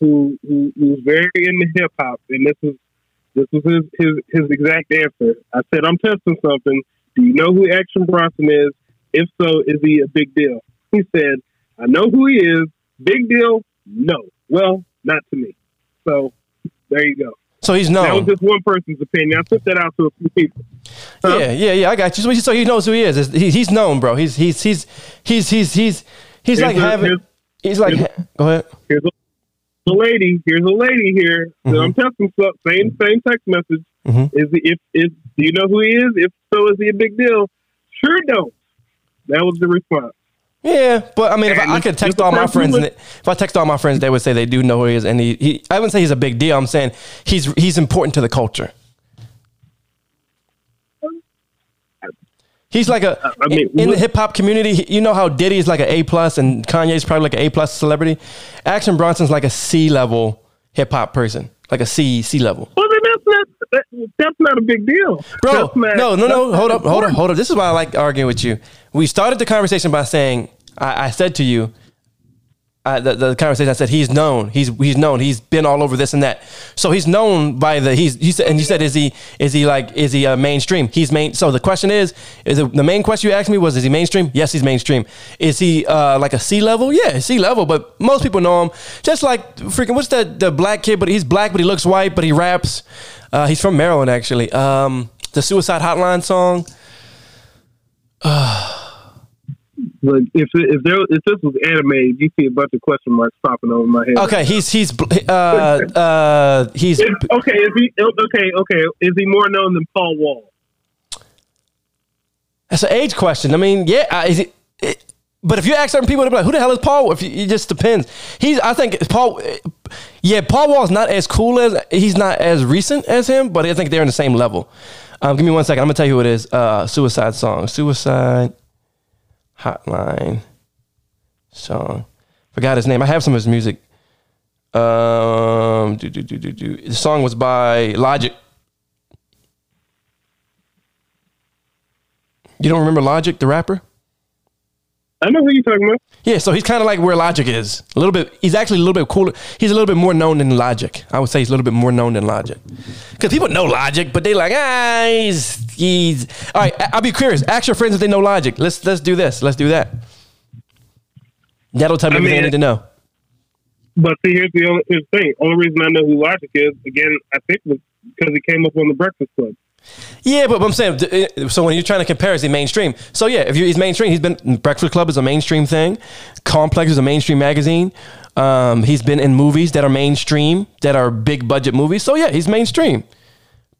who who who's very into hip hop, and this was this was his, his his exact answer. I said, "I'm testing something. Do you know who Action Bronson is? If so, is he a big deal?" He said, "I know who he is. Big deal? No. Well, not to me." So there you go. So he's known. That was just one person's opinion. I put that out to a few people. Huh? Yeah, yeah, yeah. I got you. So, he knows who he is. He, he's known, bro. He's he's he's he's he's he's he's like a- having. He's like. Go ahead. here's a, lady. Here's a lady here. that Mhm. I'm testing. Same same text message. Mhm. Is he, if is do you know who he is? If so, is he a big deal? Sure don't. That was the response. Yeah, but I mean, if I, I could text all my friends, it- if I text all my friends, they would say they do know who he is, and he, he I wouldn't say he's a big deal. I'm saying he's he's important to the culture. He's like a I mean, in the hip hop community. You know how Diddy is like an A plus, and Kanye's probably like an A plus celebrity. Action Bronson's like a C level hip hop person, like a C C level. Well, that's not That, that's not a big deal, bro. Not- no, no, no. Hold up, hold up, hold up. This is why I like arguing with you. We started the conversation by saying, I, I said to you, uh, the, the conversation. I said he's known. He's he's known. He's been all over this and that. So he's known by the he's. You said and you said is he is he like is he uh, mainstream? He's main. So the question is is it, the main question you asked me was is he mainstream? Yes, he's mainstream. Is he uh, like a C level? Yeah, C level. But most people know him. Just like freaking what's that the black kid? But he's black, but he looks white, but he raps. Uh, he's from Maryland actually. Um, the Suicide Hotline song. If if there if this was animated, you see a bunch of question marks popping over my head. Okay, he's he's uh uh he's Is- okay, is he okay? Okay, is he more known than Paul Wall? That's an age question. I mean, yeah, uh, is it, it- but if you ask certain people, they'll be like, "Who the hell is Paul?" If you, it just depends. He's, I think Paul, yeah, Paul Wall's not as cool as he's not as recent as him, but I think they're in the same level. Um, give me one second. I'm gonna tell you who it is. Uh, Suicide song, Suicide Hotline song. Forgot his name. I have some of his music. Um, do, do, do, do, do. The song was by Logic. You don't remember Logic, the rapper? I know who you're talking about. Yeah, so he's kind of like where Logic is. A little bit. He's actually a little bit cooler. He's a little bit more known than Logic. I would say he's a little bit more known than Logic. Because people know Logic, but they like ah he's he's. All right, I'll be curious. Ask your friends if they know Logic. Let's let's do this. Let's do that. That'll tell me I everything I need to know. But see, here's the only here's the thing. Only reason I know who Logic is, again, I think was because he came up on the Breakfast Club. Yeah, but I'm saying, uh, so when you're trying to compare, is he mainstream? So yeah, if you, he's mainstream, he's been Breakfast Club is a mainstream thing. Complex is a mainstream magazine. Um, he's been in movies that are mainstream, that are big budget movies. So yeah, he's mainstream.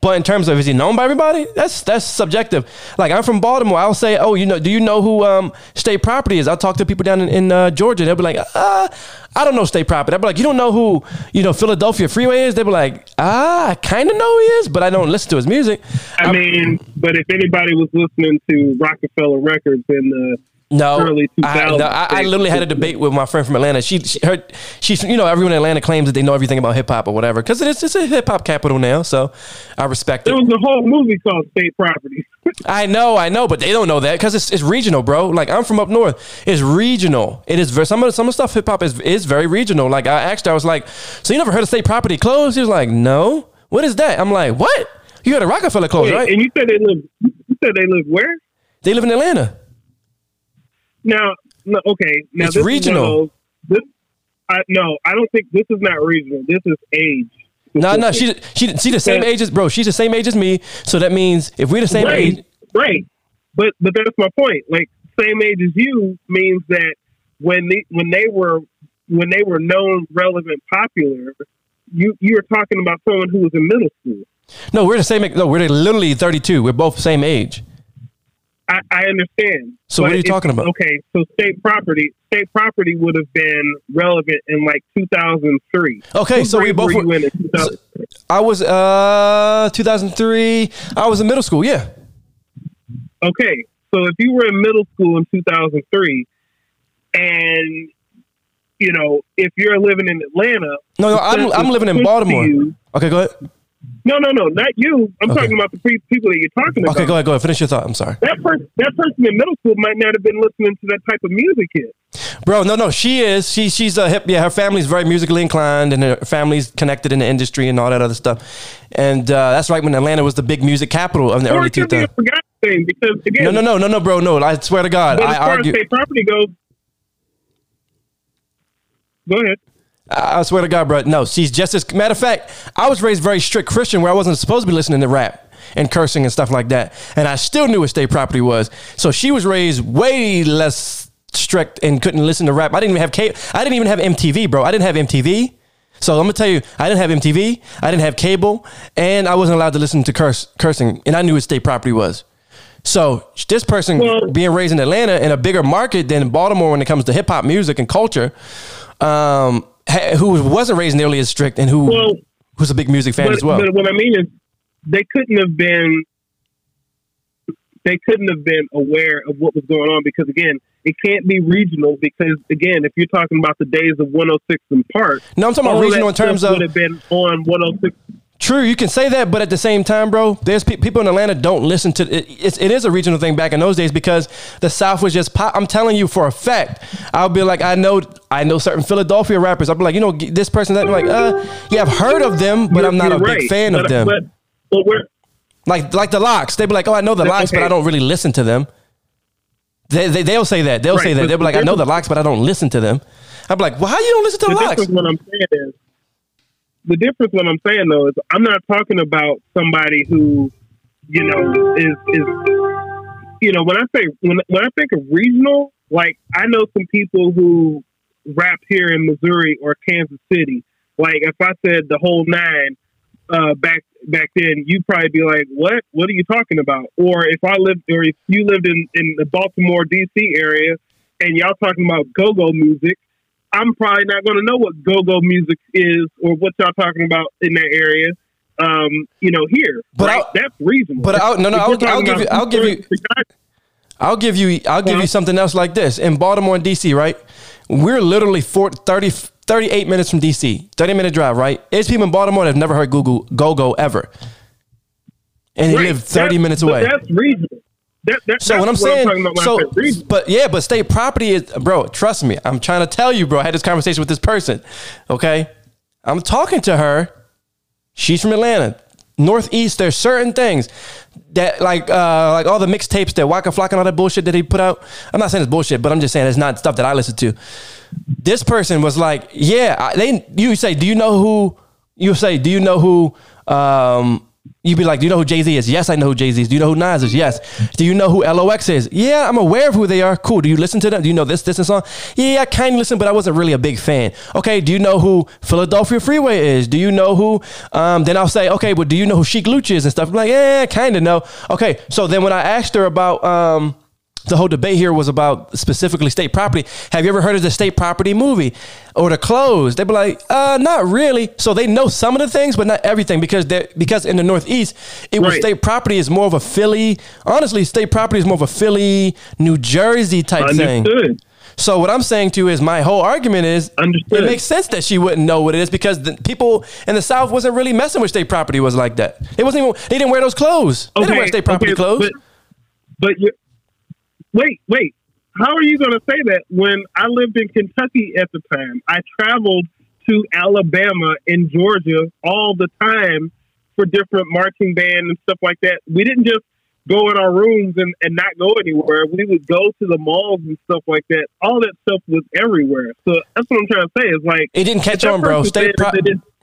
But in terms of is he known by everybody? That's that's subjective. Like I'm from Baltimore, I'll say, oh, you know, do you know who um, State Property is? I'll talk to people down in, in uh, Georgia. They'll be like, uh, I don't know State Property. I'll be like, you don't know who you know Philadelphia Freeway is? They'll be like, ah, I kind of know who he is, but I don't listen to his music. I mean, but if anybody was listening to Roc-A-Fella Records in the No, I, no, I, I literally had a debate with my friend from Atlanta. She, she her, she's, you know, everyone in Atlanta claims that they know everything about hip hop or whatever because it's, it's a hip hop capital now. So I respect it. there it. was a whole movie called State Property. I know, I know, but they don't know that because it's, it's regional, bro. Like I'm from up north, it's regional. It is very some of the, some of the stuff hip hop is is very regional. Like I asked her, I was like, "So you never heard of State Property closed?" She was like, "No, what is that?" I'm like, "What? You heard of Roc-A-Fella closed, Wait, right?" And you said they live. You said they live where? They live in Atlanta. Now, no, okay. Now It's regional. those- This, I, no, I don't think this is not regional. This is age. No, no, she she she the same age as bro. She's the same age as me. So that means if we're the same right, age, right. But but that's my point. Like same age as you means that when they when they were when they were known, relevant, popular, you you were talking about someone who was in middle school. no, we're the same. No, we're literally 32. We're both same age. I, I understand. So what are you talking about? Okay, so state property, state property would have been relevant in like 2003. Okay, What so we both were were- in 2003? I was uh 2003. I was in middle school. Yeah. Okay, so if you were in middle school in 2003, and you know if you're living in Atlanta, No, no, I'm I'm living in Baltimore. you- Okay, go ahead. No, no, no, not you. I'm Okay. talking about the pre- people that you're talking about. Okay, go ahead. Go ahead. Finish your thought. I'm sorry, That person, that person in middle school might not have been listening to that type of music yet. bro. No, no, she is. She she's a hip. Yeah, her family's very musically inclined, and her family's connected in the industry and all that other stuff. And uh, that's right when Atlanta was the big music capital of the Or early it be 2000s. forgotten because again, No, no, no, no, no, bro. No, I swear to God, But I as far argue. as property goes, go ahead. I swear to God, bro. No, she's just as matter of fact. I was raised very strict Christian, where I wasn't supposed to be listening to rap and cursing and stuff like that, and I still knew what state property was. So she was raised way less strict and couldn't listen to rap. I didn't even have cable. I didn't even have MTV, bro. I didn't have MTV. So I'm gonna tell you, I didn't have MTV. I didn't have cable, and I wasn't allowed to listen to curse cursing, and I knew what state property was. So this person Well- being raised in Atlanta in a bigger market than Baltimore when it comes to hip hop music and culture, um, who wasn't raised nearly as strict and who Well, who's a big music fan but, as well. but what I mean is, they couldn't have been. They couldn't have been aware of what was going on because again, it can't be regional because again, if you're talking about the days of 106 in Park, No, I'm talking about regional in terms of would have been on 106. True, you can say that, but at the same time, bro, there's pe- people in Atlanta don't listen to it. It's, it is a regional thing back in those days because the South was just pop. I'm telling you for a fact. I'll be like, I know, I know certain Philadelphia rappers. I'll be like, you know, this person. That I'm like, uh, yeah, I've heard of them, but You're- I'm not a you're big right. fan of them. But, but we're, like, like the LOX. They'd be like, oh, I know the LOX, but. I don't really listen to them. They, they they'll say that. They'll Right, say that. but They'll be like, I know the LOX, but I don't listen to them. I'm like, well, how you don't listen to the, the LOX? what I'm saying is the difference what I'm saying though is I'm not talking about somebody who, you know, is is you know, when I say when when I think of regional, like I know some people who rap here in Missouri or Kansas City. Like if I said the whole nine uh, back back then, you'd probably be like, "What? What are you talking about?" Or if I lived, or if you lived in in the Baltimore D.C. area, and y'all talking about go-go music, I'm probably not going to know what go-go music is or what y'all talking about in that area. Um, you know, here, But right? That's reasonable. but I'll- no, no, I'll- I'll give you- I'll give you- I'll give you I'll give you something else like this. In Baltimore and DC, right? We're literally 40, 30, 38 minutes from DC. 30 minute drive, right? There's people in Baltimore that have never heard Google Go Go ever. And they Right. live 30 That's- minutes away. That's reasonable. That, that, So that's what I'm saying, when so but yeah, but state property is, bro. Trust me, I'm trying to tell you, bro. I had this conversation with this person. Okay, I'm talking to her. She's from Atlanta, Northeast. There's certain things that like uh like all the mixtapes that Waka Flocka and all that bullshit that he put out. I'm not saying it's bullshit, but I'm just saying it's not stuff that I listen to. This person was like, yeah, I, they. You say, do you know who? You say, do you know who? Um, You'd be like, do you know who Jay Z is? Yes, I know who Jay Z is. Do you know who Nas is? Yes. Do you know who LOX is? Yeah, I'm aware of who they are. Cool. Do you listen to them? Do you know this, this, and song? Yeah, I kind of listen, but I wasn't really a big fan. Okay. Do you know who Philadelphia Freeway is? Do you know who? Um, then I'll say, okay, but do you know who Chic Luch is and stuff? I'm like, yeah, kind of know. Okay. So then when I asked her about, um, the whole debate here was about specifically state property. Have you ever heard of the state property movie or the clothes? They'd be like, uh, not really. So they know some of the things, but not everything because they because in the Northeast, it was Right. state property is more of a Philly. Honestly, state property is more of a Philly, New Jersey type thing. So what I'm saying to you is my whole argument is Understood. it makes sense that she wouldn't know what it is because the people in the South wasn't really messing with state property was like that. It wasn't even they didn't wear those clothes. They didn't wear state property okay, clothes. But, but wait, wait. How are you going to say that when I lived in Kentucky at the time? I traveled to Alabama and Georgia all the time for different marching band and stuff like that. We didn't just go in our rooms and, and not go anywhere. We would go to the malls and stuff like that. All that stuff was everywhere. So that's what I'm trying to say. Is like It didn't catch on, bro. Stay pro-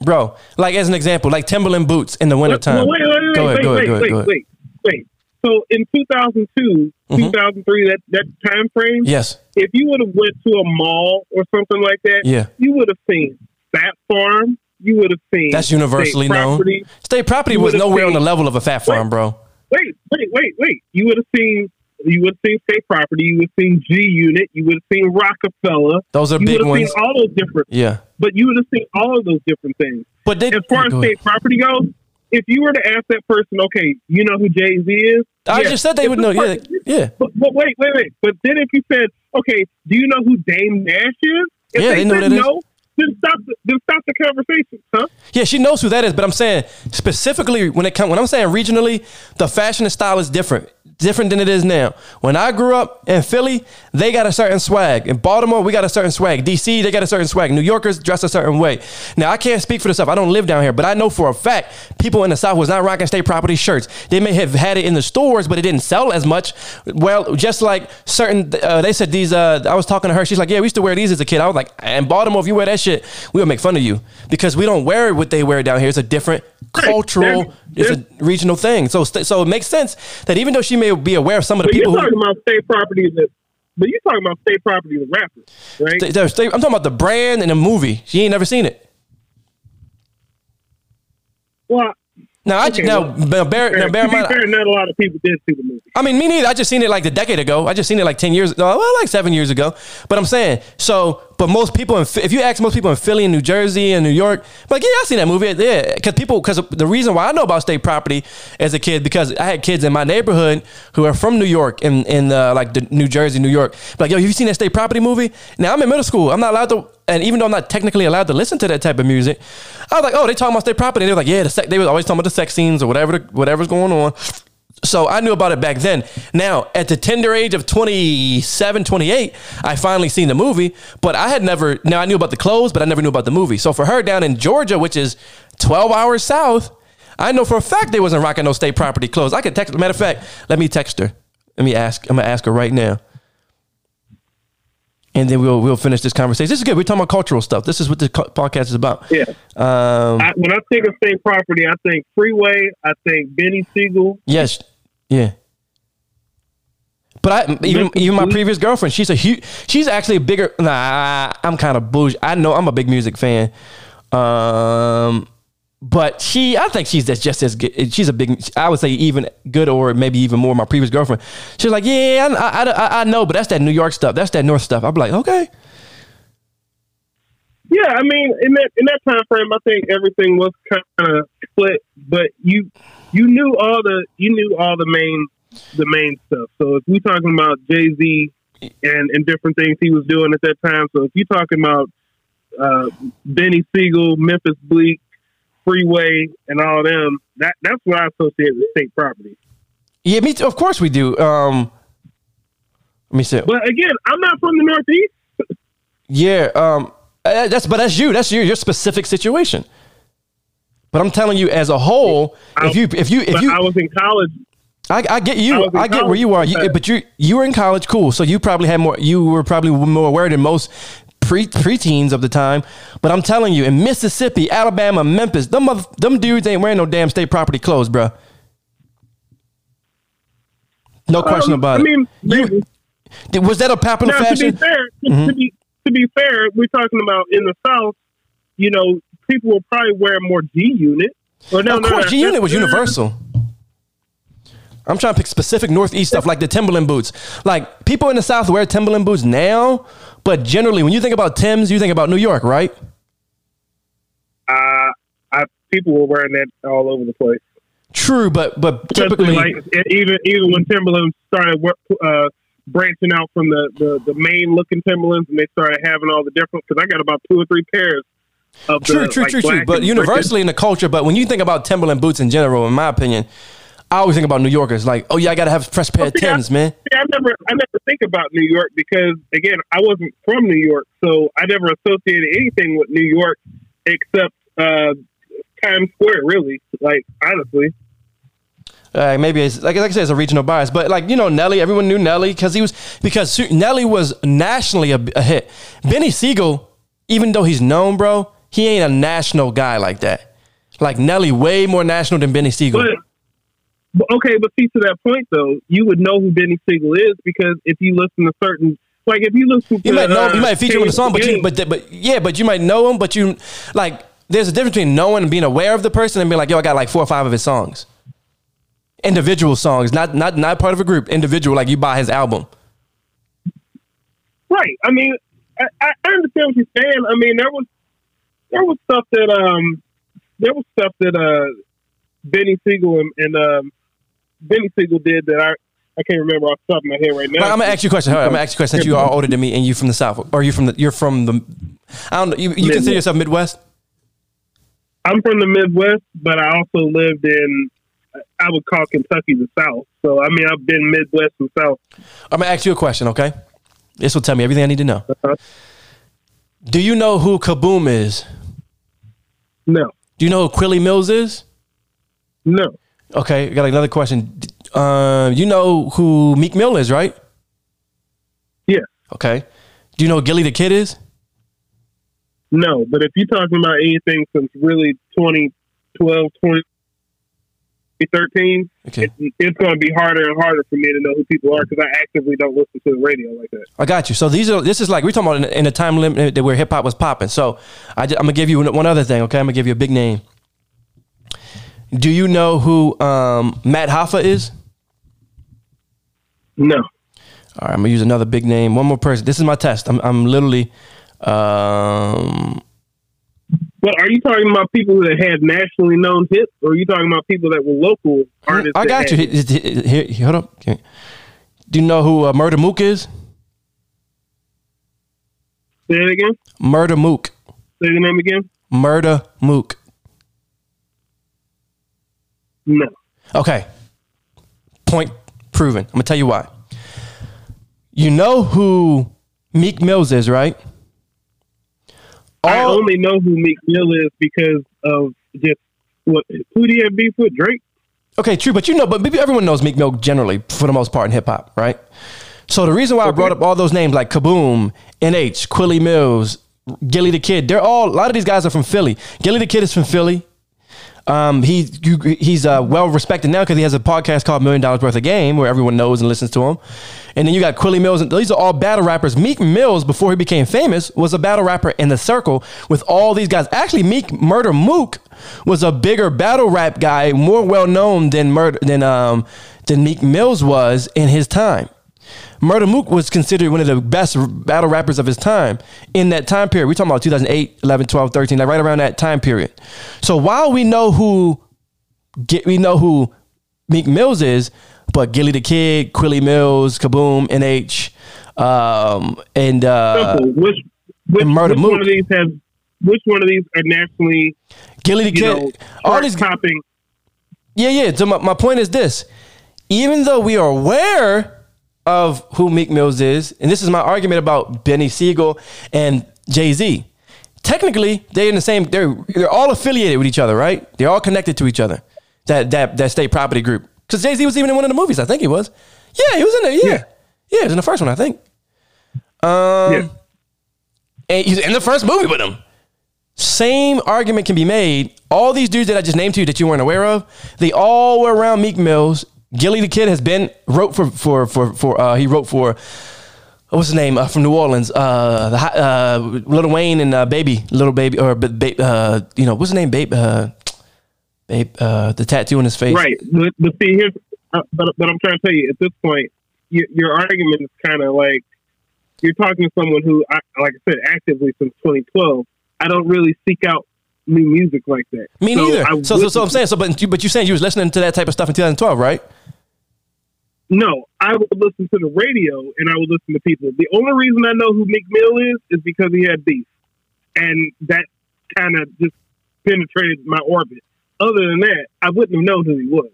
bro. Like as an example, like Timberland boots in the wintertime. well, wait, wait, wait, go wait, ahead, wait, go ahead, wait, go ahead. wait, wait. So in 2002, Mhm. 2003, that that time frame, Yes. if you would have went to a mall or something like that, Yeah. you would have seen Phat Farm. You would have seen That's universally State known. Property. State property You was nowhere on the level of a Phat Farm, bro. Wait, wait, wait, wait. You would have seen. You would have seen State Property. You would have seen G Unit. You would have seen Roc-A-Fella. Those are you big ones. seen all those different. Yeah. But you would have seen all of those different things. But they, As far as ahead. state property goes, if you were to ask that person, okay, you know who Jay Z is? I Yeah. just said they If would know. Yeah, person- yeah. But, but wait, wait, wait. But then if you said, okay, do you know who Dame Dash is? If Yeah, they know said that is. Then stop. The, then stop the conversation, huh? Yeah, she knows who that is, but I'm saying specifically when it comes when I'm saying regionally, the fashion and style is different. Different than it is now. When I grew up in Philly, they got a certain swag. In Baltimore, we got a certain swag. DC, they got a certain swag. New Yorkers dress a certain way. Now, I can't speak for the South. I don't live down here, but I know for a fact people in the South was not rocking state property shirts. They may have had it in the stores, but it didn't sell as much. Well, just like certain, uh, they said these. Uh, I was talking to her. She's like, "Yeah, we used to wear these as a kid." I was like, "In Baltimore, if you wear that shit, we'll make fun of you because we don't wear what they wear down here. It's a different cultural, There- it's a regional thing. So, so it makes sense that even though she may be aware of some of the people you're who talking about state property. But you're talking about state property the rappers, right? They- they're- they- I'm talking about the brand and the movie. She ain't never seen it. well, Now, I Okay, now, well, now bear, now bear in mind. fair, not a lot of people did see the movie. I mean, me neither. I just seen it like a decade ago. I just seen it like ten years. ago. Well, like seven years ago. But I'm saying so. But most people, in, if you ask most people in Philly and New Jersey and New York, like yeah, I seen that movie. Yeah, because people, because the reason why I know about state property as a kid because I had kids in my neighborhood who are from New York and in uh, like the New Jersey, New York. Like yo, have you seen that state property movie? Now I'm in middle school. I'm not allowed to. And even though I'm not technically allowed to listen to that type of music, I was like, oh, they talking about state property. They were like, yeah, the they were always talking about the sex scenes or whatever, the, whatever's going on. So I knew about it back then. Now, at the tender age of 27, 28, I finally seen the movie, but I had never, now I knew about the clothes, but I never knew about the movie. So for her down in Georgia, which is 12 hours south, I know for a fact they wasn't rocking no state property clothes. I could text, matter of fact, let me text her. Let me ask, I'm gonna ask her right now. And then we'll we'll finish this conversation. This is good. We're talking about cultural stuff. This is what this co- podcast is about. Yeah. Um, I, when I think of state property, I think Freeway. I think Beanie Sigel. Yes. Yeah. But I even even my previous girlfriend, she's a huge. She's actually a bigger. Nah, I'm kind of bougie. I know I'm a big music fan. Um, but she, I think she's just, as good. She's a big. I would say even good, or maybe even more. My previous girlfriend, she's like, yeah, I, I, I, I know, but that's that New York stuff. That's that North stuff. I'm like, okay. Yeah, I mean, in that in that time frame, I think everything was kind of split, but you you knew all the you knew all the main the main stuff. So if we're talking about Jay Z and and different things he was doing at that time, so if you're talking about uh, Beanie Sigel, Memphis Bleek, Freeway, and all them, that that's what I associate with state property. Yeah, me too. Of course we do. Um, let me see. But again, I'm not from the Northeast. Yeah, um, uh, that's but that's you. That's your your specific situation. But I'm telling you, as a whole, if you if you if you, I was in college. I, I get you, in I, get where you are. You, but you you were in college, cool. So you probably had more. You were probably more aware than most pre preteens of the time. But I'm telling you, in Mississippi, Alabama, Memphis, them mother, them dudes ain't wearing no damn state property clothes, bro. No question Um, about I mean. You- was that a popular Now, to fashion? be fair, to, Mm-hmm. to be to be fair, we're talking about in the South. You know, people will probably wear more G Unit. No, of no, course, no, G Unit was universal. I'm trying to pick specific Northeast stuff like the Timberland boots. Like people in the South wear Timberland boots now, but generally, when you think about Tims, you think about New York, right? Uh, I, people were wearing that all over the place. True, but but Especially typically, like even even when Timberland started wor- uh, branching out from the, the, the main looking Timberlands, and they started having all the different. Because I got about two or three pairs. Of true, the, true, like, true, true. But universally in the culture, but when you think about Timberland boots in general, in my opinion, I always think about New Yorkers. Like, oh yeah, I gotta have fresh pair of see, I- Tims, man. See, I never, I never think about New York because again, I wasn't from New York, so I never associated anything with New York except uh, Times Square. Really, like honestly, Uh, maybe it's like, like I said, it's a regional bias, but like you know, Nelly, everyone knew Nelly because he was because Nelly was nationally a, a hit. Beanie Sigel, even though he's known, bro, he ain't a national guy like that. Like Nelly, way more national than Beanie Sigel. but okay, but see to that point though, you would know who Beanie Sigel is because if you listen to certain, like if you listen, to You might know, uh, you might feature him in the song, but you, but but yeah, but you might know him, but you like. There's a difference between knowing and being aware of the person and being like, yo, I got like four or five of his songs. Individual songs, not not not part of a group. Individual, like you buy his album. Right. I mean, I, I I understand what you're saying. I mean, there was there was stuff that um there was stuff that uh Beanie Sigel and, and um Beanie Sigel did that I I can't remember off the top of my head right now. But I'm gonna ask you a question. I'm gonna ask you a question. Since you are older than me and you from the south, or you from the you're from the, I don't know. You, you consider yourself Midwest? I'm from the Midwest, but I also lived in I would call Kentucky the South. So I mean, I've been Midwest and South. I'm gonna ask you a question. Okay, this will tell me everything I need to know. Uh-huh. Do you know who Kaboom is? No, Do you know who Quilly Mills is? no, Okay, I got another question. Uh, you know who Meek Mill is, right? yeah, Okay. Do you know who Gilly the Kid is? no. But if you're talking about anything since really 2012, 2013, Okay. it, it's going to be harder and harder for me to know who people are because I actively don't listen to the radio like that. I got you. So these are this is like we're talking about in, in a time limit that where hip hop was popping. So I, am gonna give you one one other thing. Okay, I'm gonna give you a big name. Do you know who um, Math Hoffa is? No, All right, I'm gonna use another big name. One more person. This is my test. I'm I'm literally. Um, but are you talking about people that had nationally known hits, or are you talking about people that were local artists? I got you. Here, here- here- hold up. Do you know who uh, Murder Mook is? Say it again. Murder Mook. Say the name again. Murder Mook. No. Okay. Point proven. I'm gonna tell you why. You know who Meek Mills is, right? I only know who Meek Mill is because of just what who do you have beef with? Drake. Okay, true, but you know, but maybe everyone knows Meek Mill generally for the most part in hip hop, right? So the reason why I brought up all those names like Kaboom, NH, Quilly Mills, Gilly the Kid, they're all a lot of these guys are from Philly. Gilly the Kid is from Philly. Um, he you, he's uh, well respected now because he has a podcast called Million Dollars Worth of Game where everyone knows and listens to him. And then you got Quilly Mills, and these are all battle rappers. Meek Mills, before he became famous, was a battle rapper in the circle with all these guys. Actually, Meek Murder Mook was a bigger battle rap guy, more well known than Murder than um than Meek Mills was in his time. Murder Mook was considered one of the best battle rappers of his time in that time period. We're talking about 2008, 11, 12, 13, like right around that time period. So while we know who get, we know who Meek Mills is, but Gilly the Kid, Quilly Mills, Kaboom, NH, um, and uh, Simple. Which which, and Murder which Mook. one of these have which one of these are nationally Gilly the Kid, know all these, topping? yeah, yeah. So my, my point is this: even though we are aware of who Meek Mills is, and this is my argument about Beanie Sigel and Jay Z. Technically, they're in the same. They're they're all affiliated with each other, right? They're all connected to each other. That that that state property group. Because Jay Z was even in one of the movies. I think he was. Yeah, he was in there. Yeah, yeah, Yeah. he was in the first one. I think. Um, Yeah. and he's in the first movie with him. Same argument can be made. All these dudes that I just named to you that you weren't aware of, they all were around Meek Mills. Gilly the Kid has been wrote for for for for uh, he wrote for what's his name uh, from New Orleans, uh, the uh, Little Wayne and uh, Baby, Little Baby or ba- uh, you know what's his name, Babe, uh, Babe, uh, the tattoo on his face. Right. But, but see, here's uh, but but I'm trying to tell you at this point, your, your argument is kind of like you're talking to someone who, I, like I said, actively since 2012. I don't really seek out new music like that. Me So neither. So, so, so I'm saying so, but you, but you're saying you was listening to that type of stuff in 2012, right? No, I would listen to the radio and I would listen to people. The only reason I know who Meek Mill is is because he had beef, and that kind of just penetrated my orbit. Other than that, I wouldn't have known who he was.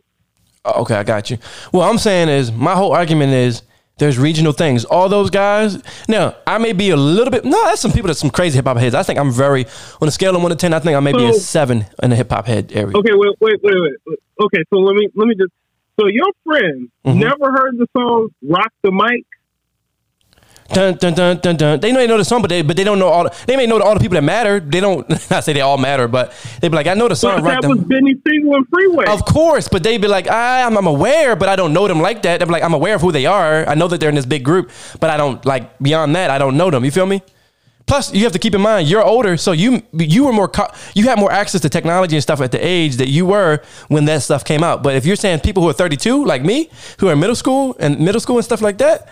Oh, Okay, I got you. Well, I'm saying is, my whole argument is there's regional things. All those guys. Now, I may be a little bit. No, that's some people that's some crazy hip hop heads. I think I'm very on a scale of one to ten. I think I may be a seven in the hip hop head area. Okay, wait, wait, wait. wait. Okay, so let me let me just. So your friend Mhm. never heard the song "Rock the Mic"? Dun, dun, dun, dun, dun. They know they know the song, but they but they don't know all. The, they may know all the people that matter. They don't. Not say they all matter, but they be like, I know the song. But that was Beanie Sigel and Freeway. Of course, but they be like, I, I'm, I'm aware, but I don't know them like that. They're like, I'm aware of who they are. I know that they're in this big group, but I don't like beyond that. I don't know them. You feel me? Plus, you have to keep in mind you're older, so you you were more co- you had more access to technology and stuff at the age that you were when that stuff came out. But if you're saying people who are 32 like me, who are in middle school and middle school and stuff like that,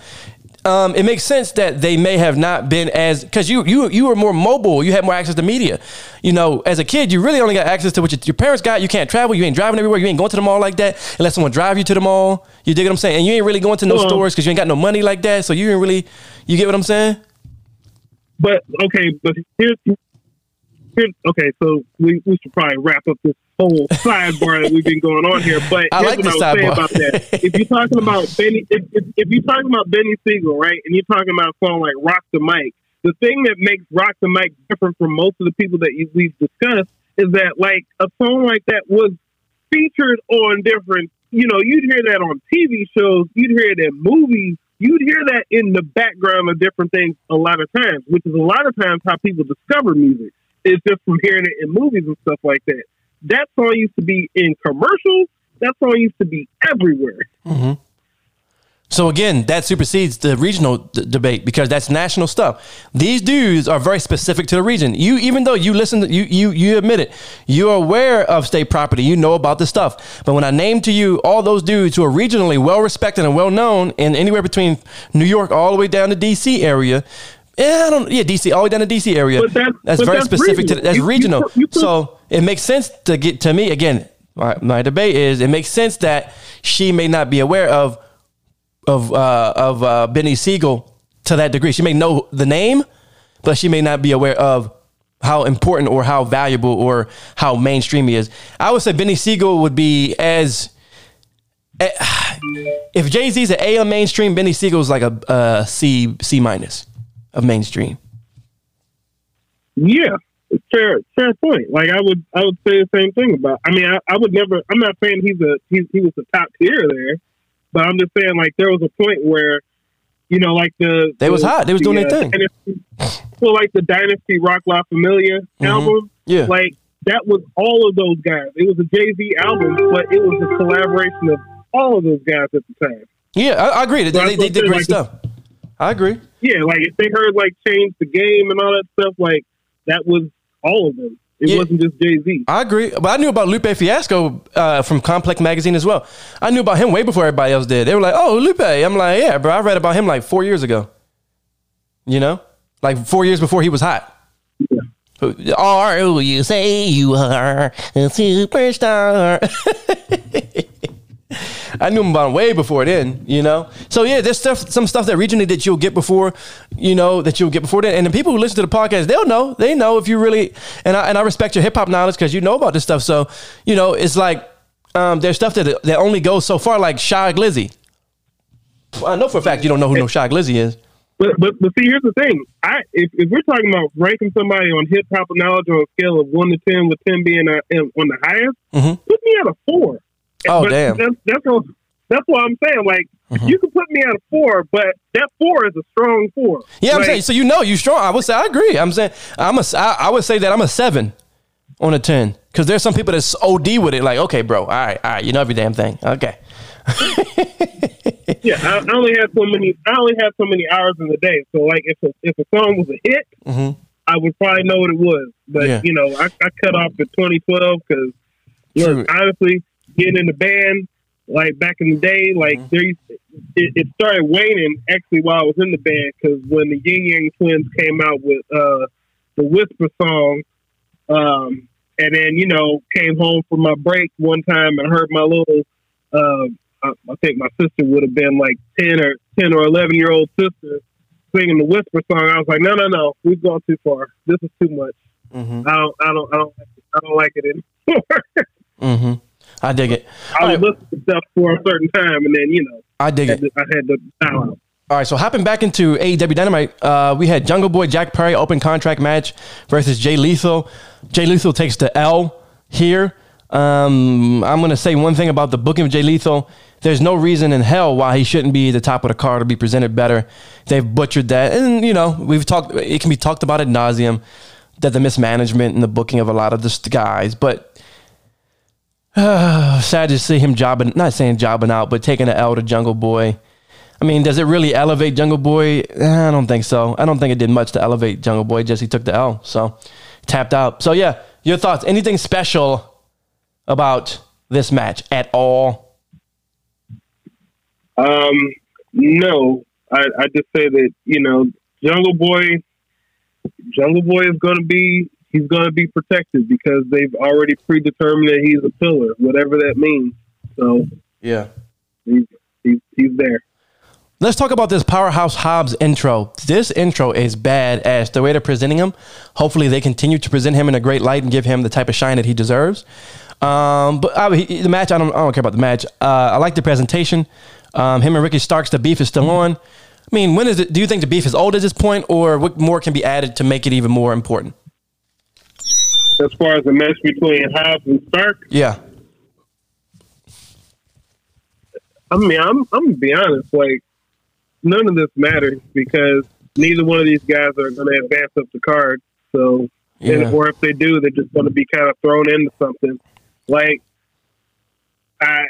um, it makes sense that they may have not been as because you you you were more mobile. You had more access to media. You know, as a kid, you really only got access to what your, your parents got. You can't travel. You ain't driving everywhere. You ain't going to the mall like that unless someone drive you to the mall. You dig what I'm saying? And you ain't really going to no Well- stores because you ain't got no money like that. So you ain't really. You get what I'm saying? But okay, but here's, here's okay. So we, we should probably wrap up this whole sidebar that we've been going on here. But I here's like what the I was saying sidebar. about that. If you're talking about Beanie, if, if, if you're talking about Beanie Sigel, right, and you're talking about a song like "Rock the Mic," the thing that makes "Rock the Mic" different from most of the people that you, we've discussed is that like a song like that was featured on different. You know, you'd hear that on TV shows, you'd hear it in movies, you'd hear that in the background of different things a lot of times, which is a lot of times how people discover music. Is just from hearing it in movies and stuff like that. That song used to be in commercials. That song used to be everywhere. Mm-hmm. So again, that supersedes the regional d- debate because that's national stuff. These dudes are very specific to the region. You, even though you listen, to, you you you admit it, you're aware of state property. You know about the stuff. But when I name to you all those dudes who are regionally well respected and well known, in anywhere between New York all the way down to D.C. area. Yeah, I don't. Yeah, DC all the way down to DC area. But that's- very that's specific to that's You- you regional. you put- so it makes sense to get to me again. My, my debate is it makes sense that she may not be aware of of uh, of uh, Beanie Sigel to that degree. She may know the name, but she may not be aware of how important or how valuable or how mainstream he is. I would say Beanie Sigel would be as eh, if Jay Z's an A on mainstream, Beanie Sigel's like a, a C C minus of mainstream. Yeah, fair fair point. Like I would I would say the same thing about. I mean, I, I would never. I'm not saying he's a he's, he was the top tier there, but I'm just saying like there was a point where, you know, like the They was hot. They was the, doing their thing. Dynasty- well, like the Dynasty Roc La Familia album. Mm-hmm. Yeah. like that was all of those guys. It was a Jay Z album, but it was a collaboration of all of those guys at the time. Yeah, I, I agree. They, they, they did great saying, stuff. I agree. Yeah, like if they heard like change the game and all that stuff, like that was all of them. It Yeah. wasn't just Jay Z. I agree. But I knew about Lupe Fiasco uh, from Complex Magazine as well. I knew about him way before everybody else did. They were like, oh, Lupe. I'm like, yeah, bro. I read about him like four years ago. You know? Like four years before he was hot. Are who you say you are a superstar? I knew him about him way before then, you know. So yeah, there's stuff, some stuff that regionally that you'll get before, you know, that you'll get before then. And the people who listen to the podcast, they'll know. They know if you really. And I and I respect your hip hop knowledge because you know about this stuff. So you know, it's like um, there's stuff that that only goes so far, like Shy Glizzy. Well, I know for a fact you don't know who no Shy Glizzy is. But but but see, here's the thing. I if, if we're talking about ranking somebody on hip hop knowledge on a scale of one to ten, with ten being uh, in- on the highest, Mhm. put me at a four. Oh, But damn. That's that's what, that's what I'm saying. Like Mm-hmm. you can put me at a four, but that four is a strong four. Yeah, I'm saying. So you know you strong. I would say I agree. I'm saying I'm a. I, I would say that I'm a seven on a ten because there's some people that's OD with it. Like, okay, bro, all right, all right, you know every damn thing. Okay. Yeah, I, I only had so many. I only had so many hours in the day. So like, if a, if a song was a hit, Mhm. I would probably know what it was. But Yeah. you know, I, I cut off at 2012 because look, honestly, getting in the band like back in the day, like Mm-hmm. there, used it, it started waning actually while I was in the band because when the Ying Yang Twins came out with uh, the Whisper song, um, and then you know came home from my break one time and heard my little. Uh, I, I think my sister would have been like ten or ten or eleven year old sister singing the Whisper song. I was like, no, no, no, we've gone too far. This is too much. Mm-hmm. I don't, I don't, I don't, I don't like it anymore. Mm-hmm. I dig it. I All right, stuff for a certain time, and then you know, I dig had it. to, I had dial out. All right, so hopping back into AEW Dynamite, uh, we had Jungle Boy Jack Perry open contract match versus Jay Lethal. Jay Lethal takes the L here. Um, I'm going to say one thing about the booking of Jay Lethal. There's no reason in hell why he shouldn't be the top of the card or be presented better. They've butchered that, and you know we've talked. It can be talked about ad nauseum that the mismanagement and the booking of a lot of the guys, but sad to see him jobbing. Not saying jobbing out, but taking the L to Jungle Boy. I mean, does it really elevate Jungle Boy? Eh, I don't think so. I don't think it did much to elevate Jungle Boy. Just he took the L, so tapped out. So yeah, your thoughts? Anything special about this match at all? Um, no, I, I just say that you know, Jungle Boy, Jungle Boy is going to be he's going to be protected because they've already predetermined that he's a pillar, whatever that means. So Yeah. he's he's, he's there. Let's talk about this Powerhouse Hobbs intro. This intro is bad badass. The way they're presenting him, hopefully they continue to present him in a great light and give him the type of shine that he deserves. Um, but uh, he, the match, I don't, I don't care about the match. Uh, I like the presentation. Um, him and Ricky Starks, the beef is still on. I mean, when is it? Do you think the beef is old at this point, or what more can be added to make it even more important? As far as the match between Hobbs and Stark, Yeah, I mean, I'm I'm gonna be honest. Like, none of this matters because neither one of these guys are going to advance up the card. So, Yeah. and, or if they do, they're just going to be kind of thrown into something. Like, I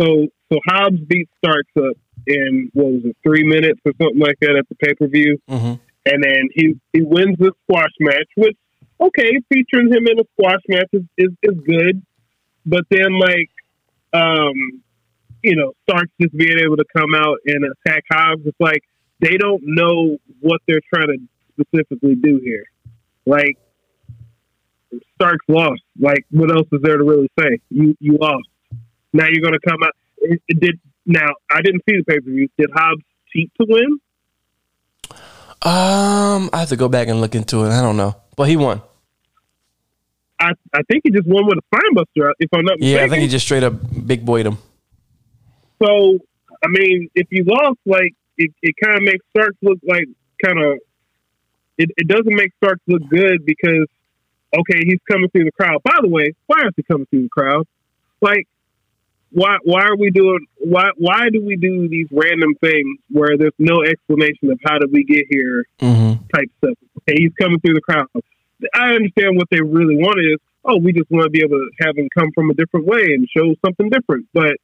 so so Hobbs beat Starks up in what was it, three minutes or something like that at the pay per view, Mhm. and then he he wins the squash match, which okay, featuring him in a squash match is is, is good, but then like um you know, Starks just being able to come out and attack Hobbs. It's like they don't know what they're trying to specifically do here. Like Starks lost. Like what else is there to really say? You you lost. Now you're going to come out. It, it did now. I didn't see the pay per view. Did Hobbs cheat to win? Um, I have to go back and look into it. I don't know, but he won. I, I think he just won with a spinebuster, if I'm not mistaken. Yeah, I think he just straight up big boyed him. So, I mean, if you lost, like, it, it kind of makes Starks look like kind of, it, it doesn't make Starks look good because, okay, he's coming through the crowd. By the way, why is he coming through the crowd? Like, why why are we doing why why do we do these random things where there's no explanation of how did we get here Mm-hmm. type stuff? Okay, he's coming through the crowd. I understand what they really want is, oh, we just want to be able to have him come from a different way and show something different. But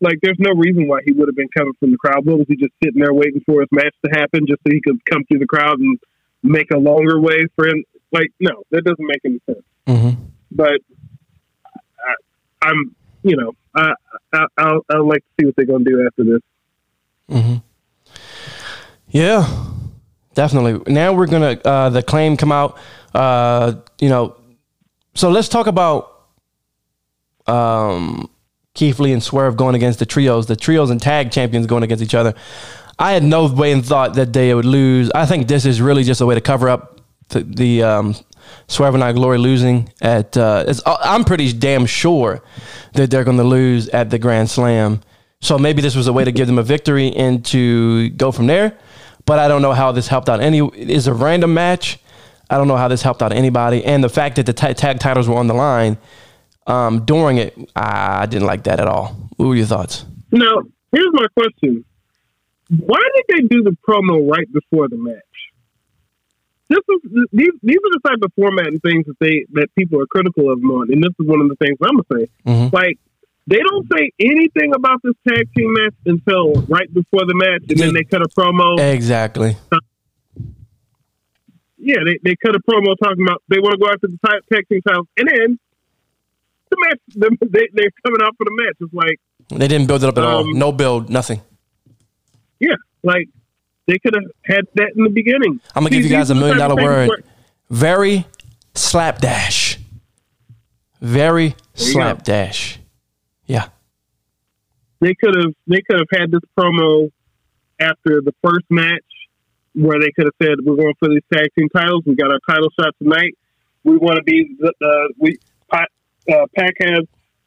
like, there's no reason why he would have been coming from the crowd. What was he just sitting there waiting for his match to happen just so he could come through the crowd and make a longer way for him? Like, no, that doesn't make any sense. Mm-hmm. But I, I'm, you know, I, I, I'll, I'll like to see what they're going to do after this. Mm-hmm. Yeah, definitely. Now we're gonna uh, the claim come out. Uh, you know, so let's talk about um, Keith Lee and Swerve going against the trios, the trios and tag champions going against each other. I had no way in thought that they would lose. I think this is really just a way to cover up the, the um, Swerve In Our Glory losing at. Uh, it's, I'm pretty damn sure that they're going to lose at the Grand Slam. So maybe this was a way to give them a victory and to go from there. But I don't know how this helped out any. Is a random match. I don't know how this helped out anybody. And the fact that the ta- tag titles were on the line um, during it, I didn't like that at all. What were your thoughts? Now, here's my question: Why did they do the promo right before the match? This is these these are the type of format and things that they that people are critical of them on, and this is one of the things I'm gonna say. Mhm. Like they don't say anything about this tag team match until right before the match, and then they cut a promo. Exactly. yeah, they, they cut a promo talking about they want to go after the tag team titles, and then the match the, they they're coming out for the match. It's like They didn't build it up at all. Um, No build, nothing. yeah, like they could have had that in the beginning. I'm gonna give you guys a these are the million dollar word. Very slapdash. Very slapdash. They could have they could have had this promo after the first match where they could have said we're going for these tag team titles. We got our title shot tonight. We want to be the we uh, has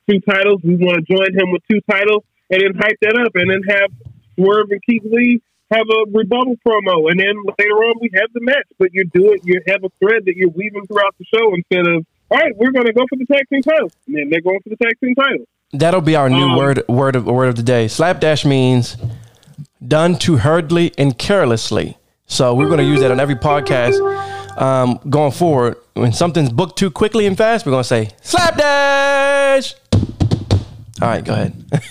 two titles. We want to join him with two titles, and then hype that up, and then have Swerve and Keith Lee have a rebuttal promo, and then later on we have the match. But you do it, you have a thread that you're weaving throughout the show instead of all right, we're going to go for the tag team titles, and then they're going for the tag team titles. That'll be our new Um, word word of word of the day. Slapdash means done too hurriedly and carelessly. So we're going to use that on every podcast um, going forward. When something's booked too quickly and fast, we're going to say slapdash. All right, go ahead.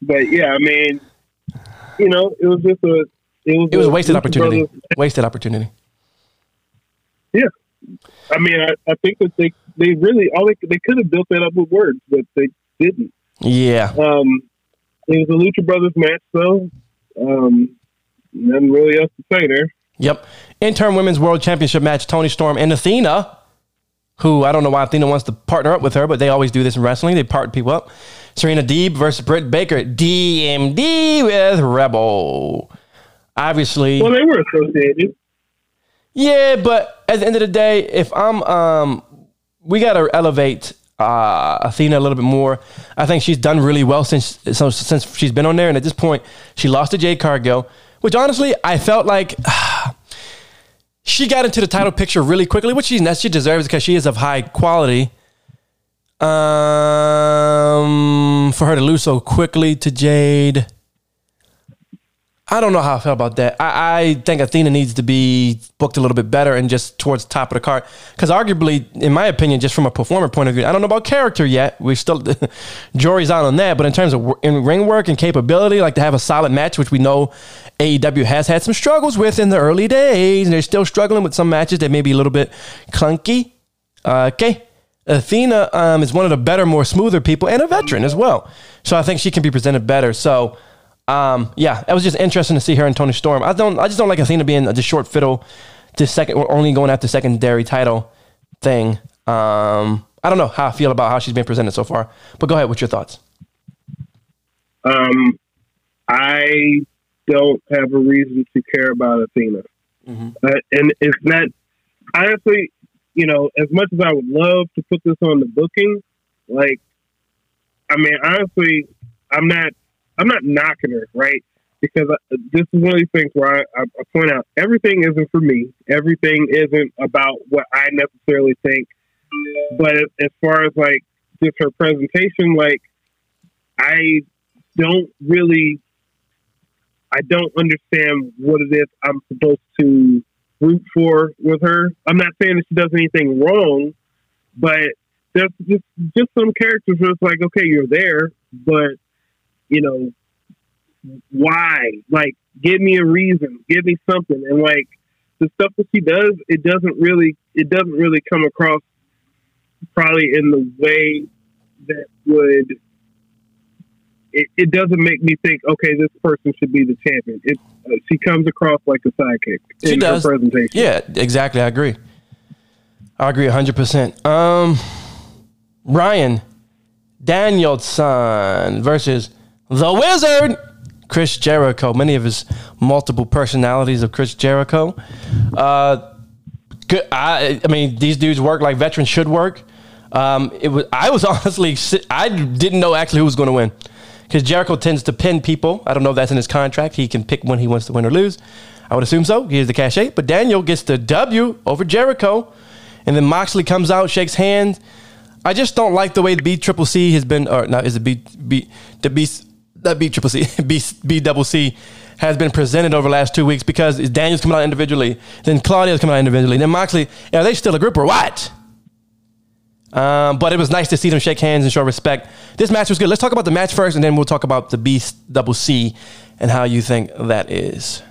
But yeah, I mean, you know, it was just a it was it was a a wasted opportunity. Wasted opportunity. yeah, I mean, I, I think that they they really all they they could have built that up with words, but they didn't. Yeah. Um, it was a Lucha Brothers match, so um, nothing really else to say there. Yep. Interim Women's World Championship match Toni Storm and Athena, who I don't know why Athena wants to partner up with her, but they always do this in wrestling. They partner people up. Serena Deeb versus Britt Baker. DMD with Rebel. Obviously. Well, they were associated. Yeah, but at the end of the day, if I'm um we gotta elevate uh Athena a little bit more. I think she's done really well since so, since she's been on there, and at this point, she lost to Jade Cargill, which honestly I felt like she got into the title picture really quickly, which she she deserves because she is of high quality. Um, for her to lose so quickly to Jade. I don't know how I felt about that. I, I think Athena needs to be booked a little bit better and just towards the top of the card. Because arguably, in my opinion, just from a performer point of view, I don't know about character yet. We still jury's out on that. But in terms of in ring work and capability, like to have a solid match, which we know AEW has had some struggles with in the early days, and they're still struggling with some matches that may be a little bit clunky. Uh, okay. Athena um, is one of the better, more smoother people, and a veteran as well. So I think she can be presented better. So um, yeah, it was just interesting to see her and Toni Storm. I don't, I just don't like Athena being the short fiddle, to second, or only going after secondary title thing. Um, I don't know how I feel about how she's been presented so far. But go ahead, what's your thoughts? Um, I don't have a reason to care about Athena. Mhm. Uh, and it's not honestly, you know, as much as I would love to put this on the booking, like, I mean, honestly, I'm not, I'm not knocking her, right? Because I, this is one of these things where I, I, I point out everything isn't for me. Everything isn't about what I necessarily think. But as- as far as like just her presentation, like, I don't really, I don't understand what it is I'm supposed to root for with her. I'm not saying that she does anything wrong, but there's just just some characters where it's like, okay, you're there, but you know, why? Like, give me a reason, give me something, and like the stuff that she does, it doesn't really, it doesn't really come across probably in the way that would. It, it doesn't make me think, okay, this person should be the champion. It, uh, she comes across like a sidekick She in does. her presentation. Yeah, exactly. I agree. I agree 100%. Um, Bryan Danielson versus The Wizard, Chris Jericho. Many of his multiple personalities of Chris Jericho. Uh, good. I, I mean, these dudes work like veterans should work. Um, it was. I was honestly. I didn't know actually who was going to win because Jericho tends to pin people. I don't know if that's in his contract. He can pick when he wants to win or lose. I would assume so. He has the cachet. But Daniel gets the W over Jericho, and then Moxley comes out, shakes hands. I just don't like the way the B Triple C has been, or not is it B B the B that B Triple C B B double C has been presented over the last two weeks because Daniel's coming out individually, then Claudio's coming out individually, then Moxley. Are they still a group or what? Um, but it was nice to see them shake hands and show respect. This match was good. Let's talk about the match first, and then we'll talk about the B double C and how you think that is.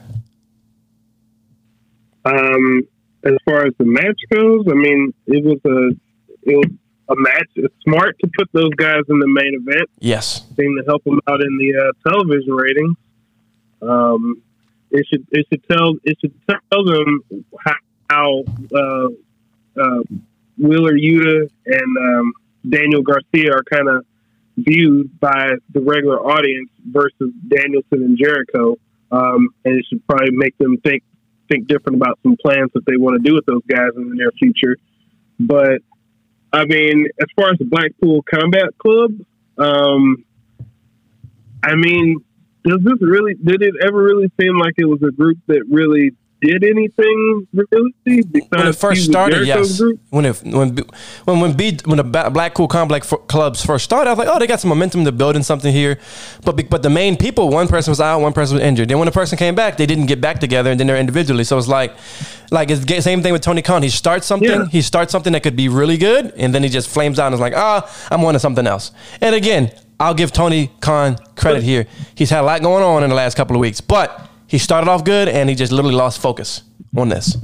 Um, as far as the match goes, I mean, it was a it was a match. It's smart to put those guys in the main event. Yes. Seem to help them out in the uh, television ratings. Um, it should it should tell it should tell them how, how uh, uh, Wheeler Yuta and um, Daniel Garcia are kind of viewed by the regular audience versus Danielson and Jericho. Um, and it should probably make them think think different about some plans that they want to do with those guys in the near future. But I mean, as far as the Blackpool Combat Club, um, I mean, does this really? Did it ever really seem like it was a group that really did anything really? When it first started, yes. Group? When it when when when B when the Blackpool f- clubs first started, I was like, oh, they got some momentum. They're building something here. But but the main people, one person was out, one person was injured. Then when the person came back, they didn't get back together, and then they're individually. So it's like like it's the same thing with Tony Khan. He starts something, Yeah. he starts something that could be really good, and then he just flames out and is like, ah, I'm on to something else. And again, I'll give Tony Khan credit here. He's had a lot going on in the last couple of weeks, but he started off good, and he just literally lost focus on this.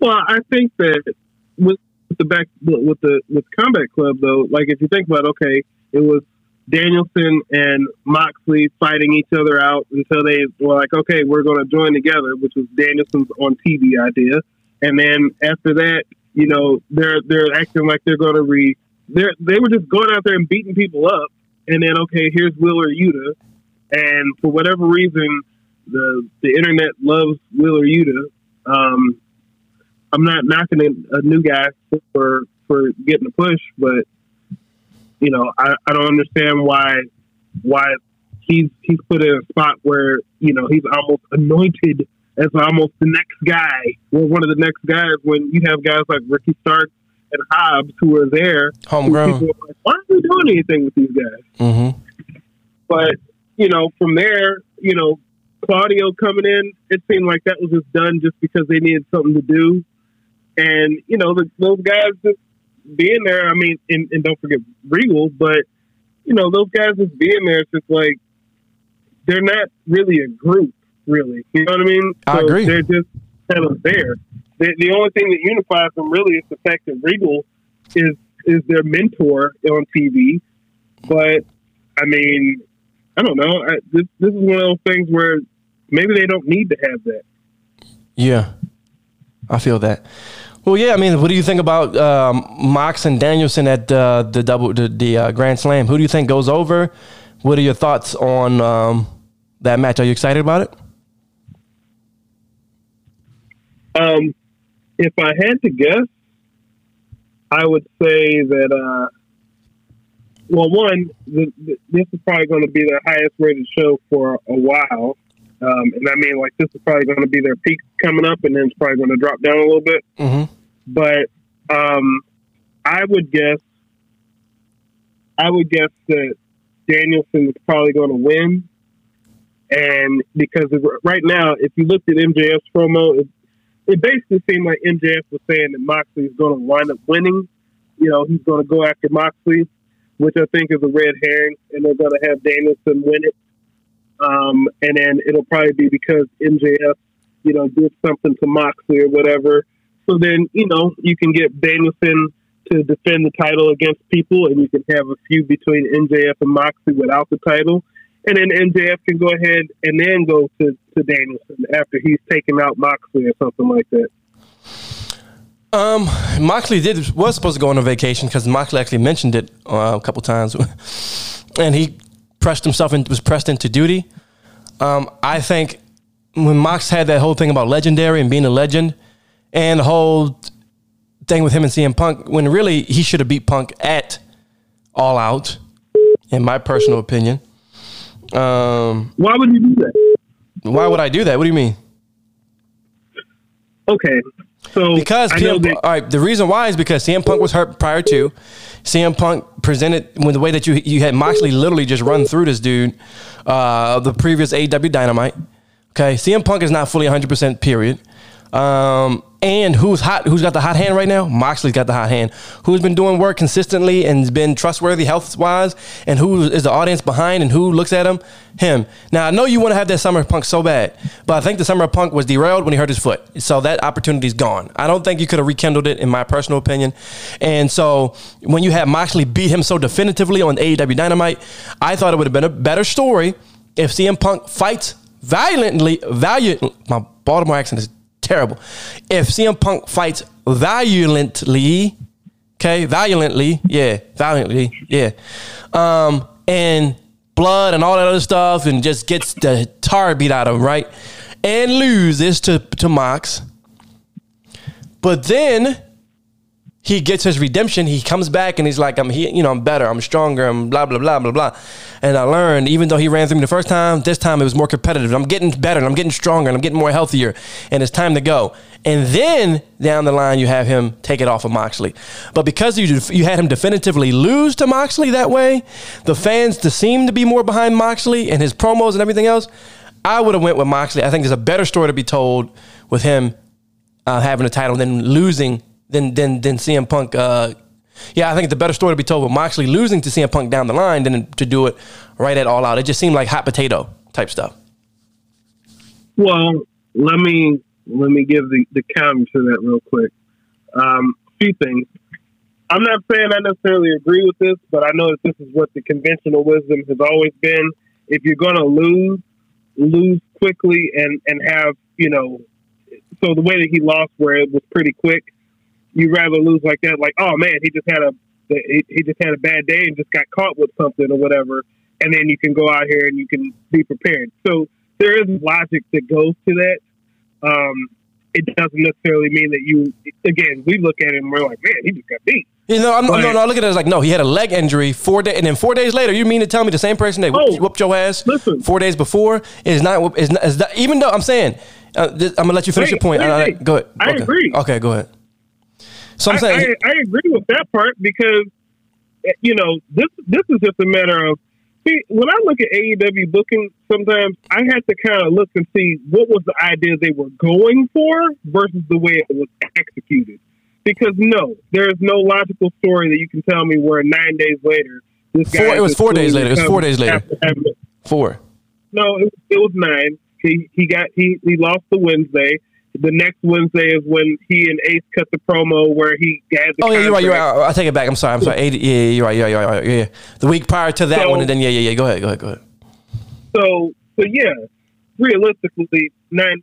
Well, I think that with the back with the with Combat Club though, like if you think about, okay, it was Danielson and Moxley fighting each other out until they were like, okay, we're going to join together, which was Danielson's on TV idea, and then after that, you know, they're they're acting like they're going to re they they were just going out there and beating people up, and then okay, here's Wheeler Yuta, and for whatever reason, the the internet loves Wheeler Yuta. Um, I'm not knocking a, new guy for for getting a push, but you know, I, I don't understand why why he's he's put in a spot where you know he's almost anointed as almost the next guy or one of the next guys when you have guys like Ricky Stark and Hobbs who are there. who Homegrown. people are like, Why aren't we doing anything with these guys? Mm-hmm. But you know, from there, you know, Claudio coming in, it seemed like that was just done just because they needed something to do. And you know, the, those guys just being there. I mean, and, and don't forget Regal, but you know, those guys just being there. It's just like they're not really a group, really. You know what I mean? I agree. They're just kind of there. The, the only thing that unifies them really is the fact that Regal is is their mentor on TV. But I mean, I don't know. I, this this is one of those things where maybe they don't need to have that. Yeah, I feel that. Well, yeah. I mean, what do you think about um, Mox and Danielson at uh, the double the, the uh, Grand Slam? Who do you think goes over What are your thoughts on um, that match? Are you excited about it? Um, if I had to guess, I would say that. Uh, well, one, the, the, this is probably going to be their highest rated show for a while, um, and I mean, like this is probably going to be their peak coming up, and then it's probably going to drop down a little bit. Mm-hmm. But um, I would guess, I would guess that Danielson is probably going to win, and because right now, if you looked at MJF's promo, it, it basically seemed like MJF was saying that Moxley is going to wind up winning. You know, he's going to go after Moxley, which I think is a red herring, and they're going to have Danielson win it. Um, and then it'll probably be because MJF, you know, did something to Moxley or whatever. So then, you know, you can get Danielson to defend the title against people, and you can have a feud between MJF and Moxley without the title. And then MJF can go ahead and then go to, to Danielson after he's taken out Moxley or something like that. Um, Moxley did was supposed to go on a vacation because Moxley actually mentioned it uh, a couple times, and he pressed himself and was pressed into duty. Um, I think when Mox had that whole thing about legendary and being a legend, and the whole thing with him and CM Punk, when really he should have beat Punk at All Out, in my personal opinion. Um, Why would you do that? why would I do that? What do you mean? Okay, so Because CM, that, all right, the reason why is because CM Punk was hurt prior to. CM Punk presented with the way that you you had Moxley literally just run through this dude, uh, the previous AEW Dynamite. Okay, CM Punk is not fully 100 percent. Period. Um, and who's hot? Who's got the hot hand right now? Moxley's got the hot hand. Who's been doing work consistently and has been trustworthy health wise? And who is the audience behind? And who looks at him? Him. Now I know you want to have that summer punk so bad, but I think the summer punk was derailed when he hurt his foot. So that opportunity's gone. I don't think you could have rekindled it, in my personal opinion. And so when you had Moxley beat him so definitively on AEW Dynamite, I thought it would have been a better story if CM Punk fights violently, valiant. My Baltimore accent is terrible. If CM Punk fights valiantly, okay, valiantly, yeah, valiantly, yeah, um, and blood and all that other stuff, and just gets the tar beat out of him, right, and loses to to Mox, but then he gets his redemption. He comes back and he's like, I'm he, you know, I'm better, I'm stronger, I'm blah blah blah blah blah. And I learned, even though he ran through me the first time, this time it was more competitive. I'm getting better, and I'm getting stronger, and I'm getting more healthier, and it's time to go. And then down the line, you have him take it off of Moxley. But because you you had him definitively lose to Moxley that way, the fans seem to be more behind Moxley and his promos and everything else. I would have went with Moxley. I think there's a better story to be told with him uh, having a title than losing than than than CM Punk. Uh, yeah, I think it's a better story to be told with Moxley losing to CM Punk down the line than to do it right at All Out. It just seemed like hot potato type stuff. Well, let me let me give the, the counter to that real quick. Um, a few things. I'm not saying I necessarily agree with this, but I know that this is what the conventional wisdom has always been. If you're going to lose, lose quickly and and have you know. So the way that he lost, where it was pretty quick, you'd rather lose like that. Like, oh man, he just had a he, he just had a bad day and just got caught with something or whatever, and then you can go out here and you can be prepared. So there is logic that goes to that. Um, it doesn't necessarily mean that you. Again, we look at it and we're like, man, he just got beat. You know, I'm, But- no, no, I look at it as like, no, he had a leg injury four days, and then four days later, you mean to tell me the same person that whooped, Oh, whooped your ass listen. four days before is not is, not, is not, even though I'm saying, uh, this- I'm gonna let you finish Wait, your point. wait, Uh, wait. go ahead. I okay. agree. Okay, go ahead. So I'm saying, I, I agree with that part because you know this this is just a matter of see when I look at AEW booking, sometimes I have to kind of look and see what was the idea they were going for versus the way it was executed. Because no, there is no logical story that you can tell me where nine days later this guy Four- it was four days later. It was four days later. after having a- four. no, it, it was nine. He he got he he lost the Wednesday. The next Wednesday is when he and Ace cut the promo where he had the Oh yeah, you're right. You're right. I take it back. I'm sorry. I'm sorry. 80, yeah, yeah, you're right. You're right. Yeah, yeah. The week prior to that So- one, and then yeah, yeah, yeah. Go ahead. Go ahead. Go ahead. So, so yeah, realistically, nine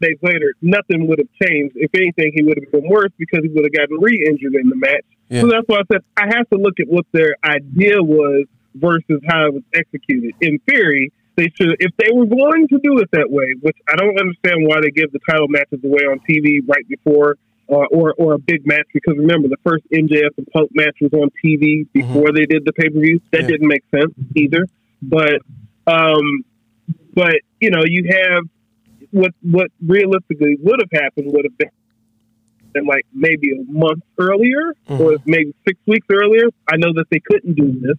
days later, nothing would have changed. If anything, he would have been worse because he would have gotten re-injured in the match. Yeah. So that's why I said I have to look at what their idea was versus how it was executed. In theory, they should, if they were going to do it that way, which I don't understand why they give the title matches away on TV right before uh, or or a big match because remember the first MJF and Punk match was on TV before they did the pay per view. That Yeah. didn't make sense either. But um, but you know you have what what realistically would have happened would have been been like maybe a month earlier or maybe six weeks earlier. I know that they couldn't do this,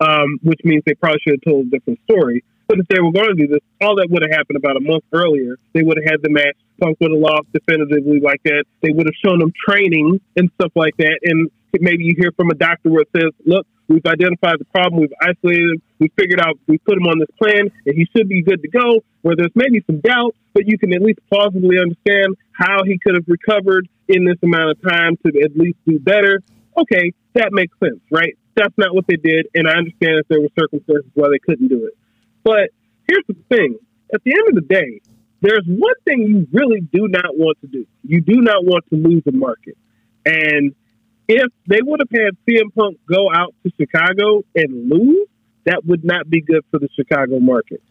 um, which means they probably should have told a different story. But if they were going to do this, all that would have happened about a month earlier. They would have had the match. Punk would have lost definitively like that. They would have shown them training and stuff like that. And maybe you hear from a doctor where it says, look, we've identified the problem, we've isolated him, we figured out, we put him on this plan, and he should be good to go. Where there's maybe some doubt, but you can at least plausibly understand how he could have recovered in this amount of time to at least do better. Okay, that makes sense, right? That's not what they did, and I understand that there were circumstances why they couldn't do it. But here's the thing: at the end of the day, there's one thing you really do not want to do. You do not want to lose the market, and if they would have had CM Punk go out to Chicago and lose, that would not be good for the Chicago market.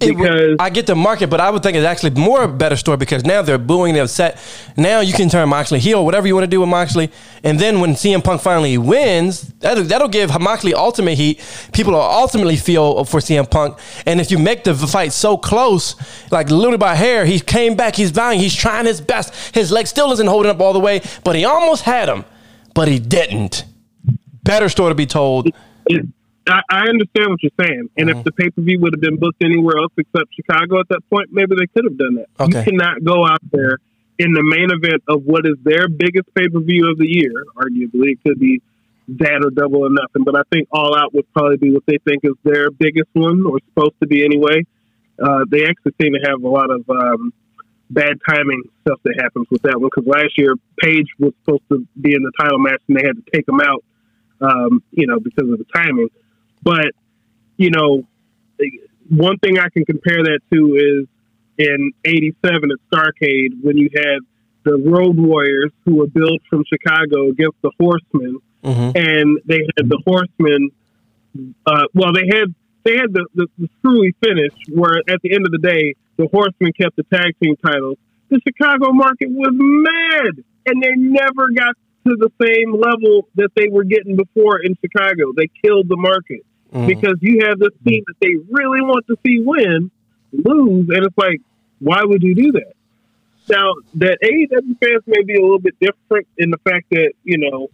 Would- Because I get the market, but I would think it's actually more a better story because now they're booing, they're upset. Now you can turn Moxley heel, whatever you want to do with Moxley. And then when CM Punk finally wins, that'll, that'll give Moxley ultimate heat. People will ultimately feel for CM Punk. And if you make the fight so close, like literally by hair, he came back, he's vying, he's trying his best. His leg still isn't holding up all the way, but he almost had him, but he didn't. Better story to be told. I, I understand what you're saying, and Mm-hmm. if the pay per view would have been booked anywhere else except Chicago at that point, maybe they could have done that. Okay. You cannot go out there in the main event of what is their biggest pay per view of the year. Arguably, it could be that or double or nothing, but I think All Out would probably be what they think is their biggest one, or supposed to be anyway. Uh, they actually seem to have a lot of um, bad timing stuff that happens with that one because last year Page was supposed to be in the title match and they had to take him out, um, you know, because of the timing. But you know, one thing I can compare that to is in '87 at Starcade when you had the Road Warriors who were built from Chicago against the Horsemen, Mhm. and they had the Horsemen. Uh, well, they had they had the, the, the screwy finish where at the end of the day the Horsemen kept the tag team titles. The Chicago market was mad, and they never got to the same level that they were getting before in Chicago. They killed the market Mm-hmm. because you have this team that they really want to see win, lose, and it's like, why would you do that? Now, that AEW fans may be a little bit different in the fact that you know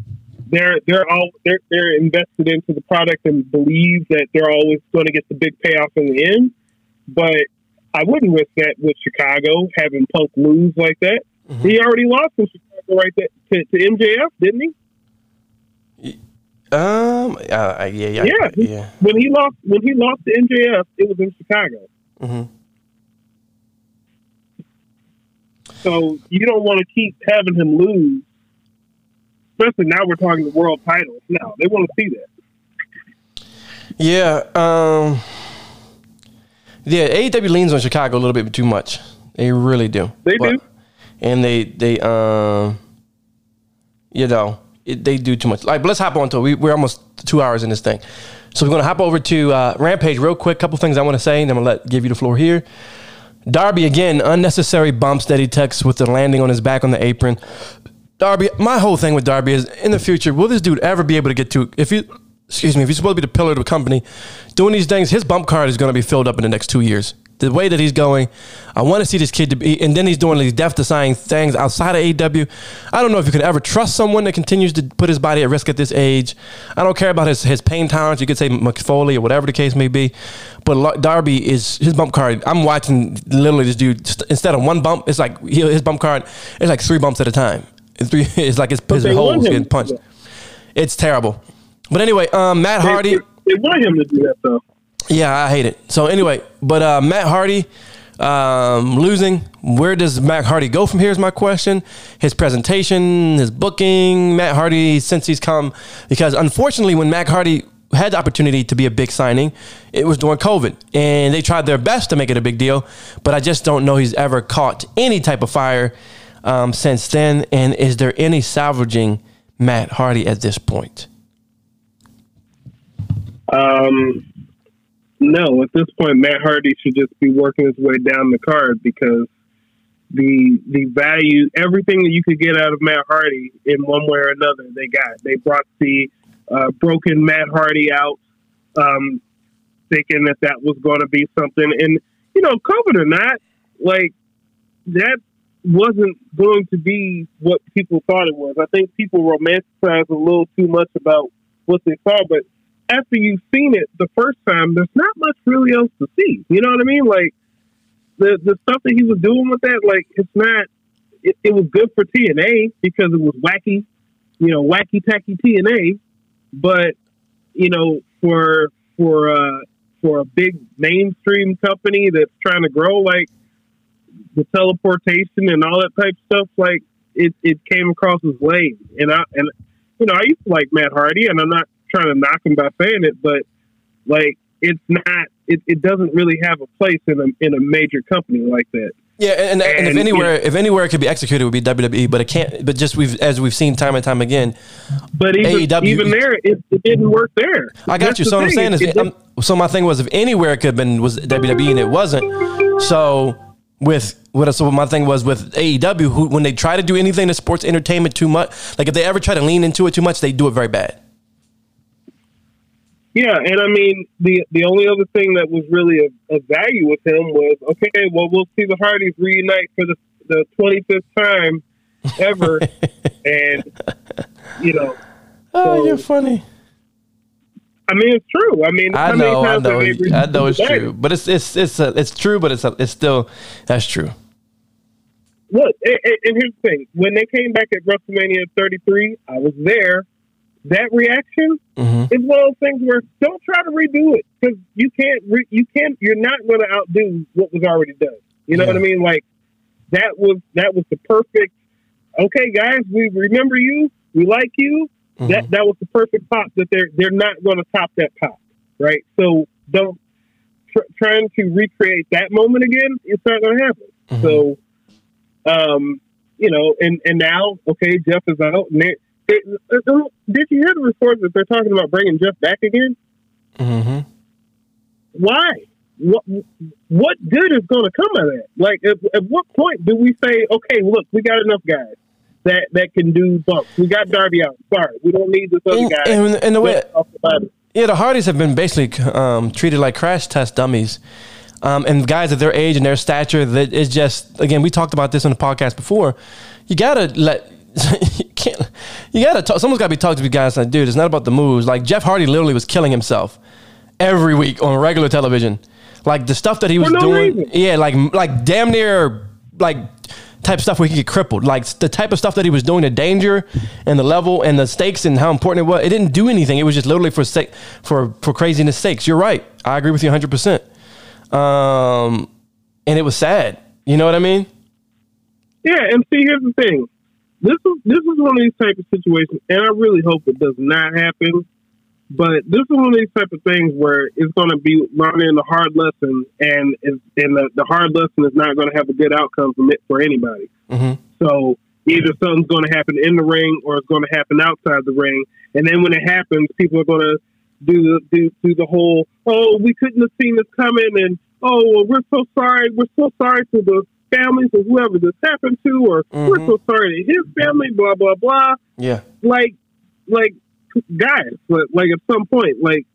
they're they're all they're they're invested into the product and believe that they're always going to get the big payoff in the end. But I wouldn't risk that with Chicago having Punk lose like that. Mm-hmm. He already lost in Chicago right there to, to MJF, didn't he? Um, uh, yeah, yeah, Yeah. yeah. When he lost when he lost to MJF, it was in Chicago. Mhm. So you don't want to keep having him lose. Especially now we're talking the world titles. No, they want to see that. Yeah, um, yeah. AEW leans on Chicago a little bit too much. They really do. They do. and they they um, you know, it, they do too much. Like, let's hop on to it. We, we're almost two hours in this thing, so we're gonna hop over to uh, Rampage real quick. Couple things I want to say, and then I'm gonna let give you the floor here. Darby again, unnecessary bumps that he takes with the landing on his back on the apron. Darby, my whole thing with Darby is in the future, will this dude ever be able to get to if you excuse me, if he's supposed to be the pillar of the company, doing these things, his bump card is gonna be filled up in the next two years. The way that he's going, I want to see this kid to be, and then he's doing these death defying things outside of AEW. I don't know if you can ever trust someone that continues to put his body at risk at this age. I don't care about his, his pain tolerance. You could say Mick Foley or whatever the case may be, but Darby is his bump card. I'm watching literally this dude instead of one bump, it's like his bump card. It's like three bumps at a time. It's three. It's like his, his holes getting punched. It's terrible. But anyway, um, Matt Hardy. They, they want him to do that though. Yeah, I hate it. So anyway, but uh, Matt Hardy um, losing. Where does Matt Hardy go from here? Is my question. His presentation, his booking, Matt Hardy since he's come, because unfortunately, when Matt Hardy had the opportunity to be a big signing, it was during COVID, and they tried their best to make it a big deal. But I just don't know he's ever caught any type of fire um, since then. And is there any salvaging Matt Hardy at this point? Um, no, at this point, Matt Hardy should just be working his way down the card because the the value, everything that you could get out of Matt Hardy in one way or another, they got. They brought the uh, broken Matt Hardy out, um, thinking that that was going to be something. And you know, COVID or not, like that wasn't going to be what people thought it was. I think people romanticize a little too much about what they saw, but after you've seen it the first time, there's not much really else to see. You know what I mean? Like the the stuff that he was doing with that, like it's not. It, it was good for TNA because it was wacky, you know, wacky tacky TNA. But you know, for for uh, for a big mainstream company that's trying to grow, like the teleportation and all that type stuff, like it, it came across as lame. And I and you know, I used to like Matt Hardy, and I'm not trying to knock him by saying it, but like it's not it, it doesn't really have a place in a in a major company like that. Yeah, and, and, and if anywhere if anywhere it could be executed, it would be WWE. But it can't. But just we've as we've seen time and time again. But even, AEW, even there, it, it didn't work there. I got That's you. So what I'm saying is, it, um, so my thing was, if anywhere it could have been was WWE, and it wasn't. So with what I so my thing was with AEW, who when they try to do anything to sports entertainment too much, like if they ever try to lean into it too much, they do it very bad. Yeah, and I mean the the only other thing that was really of, value with him was okay. Well, we'll see the Hardys reunite for the the twenty fifth time ever, and you know. Oh, so, you're funny. I mean, it's true. I mean, I know, I know, I know it's true, but it's it's it's a, it's true, but it's a, it's still that's true. Look, and, and here's the thing: when they came back at WrestleMania 33, I was there that reaction mm-hmm. is one of those things where don't try to redo it because you can't. Re- you can't. You're not going to outdo what was already done. You know yeah. what I mean? Like that was that was the perfect. Okay, guys, we remember you. We like you. Mm-hmm. That that was the perfect pop. That they're they're not going to top that pop, right? So don't tr- trying to recreate that moment again. It's not going to happen. Mm-hmm. So, um, you know, and and now, okay, Jeff is out. And it, did you hear the reports that they're talking about bringing Jeff back again? Mm-hmm. Why? What what good is going to come of that? Like, at, at, what point do we say, okay, look, we got enough guys that that can do bumps. We got Darby out. Sorry, we don't need this other guy. And, and the way, yeah, the Hardys have been basically um, treated like crash test dummies. Um, and guys at their age and their stature, that is just again, we talked about this on the podcast before. You gotta let you can't. You gotta talk. Someone's gotta be talking to these guys. Like, dude, it's not about the moves. Like Jeff Hardy literally was killing himself every week on regular television. Like the stuff that he was no doing. Reason. Yeah, like like damn near like type stuff where he could get crippled. Like the type of stuff that he was doing, the danger and the level and the stakes and how important it was. It didn't do anything. It was just literally for sake for for craziness sakes. You're right. I agree with you 100. percent Um, and it was sad. You know what I mean? Yeah, and see, here's the thing this is this is one of these type of situations, and I really hope it does not happen. But this is one of these type of things where it's going to be learning the hard lesson, and is and the, the, hard lesson is not going to have a good outcome from it for anybody. Mm-hmm. So either something's going to happen in the ring, or it's going to happen outside the ring. And then when it happens, people are going to do the do, do the whole oh we couldn't have seen this coming, and oh well, we're so sorry, we're so sorry for the families or whoever this happened to, or mm-hmm. we're so sorry to his family, blah blah blah. Yeah, like, like guys, like at some point, like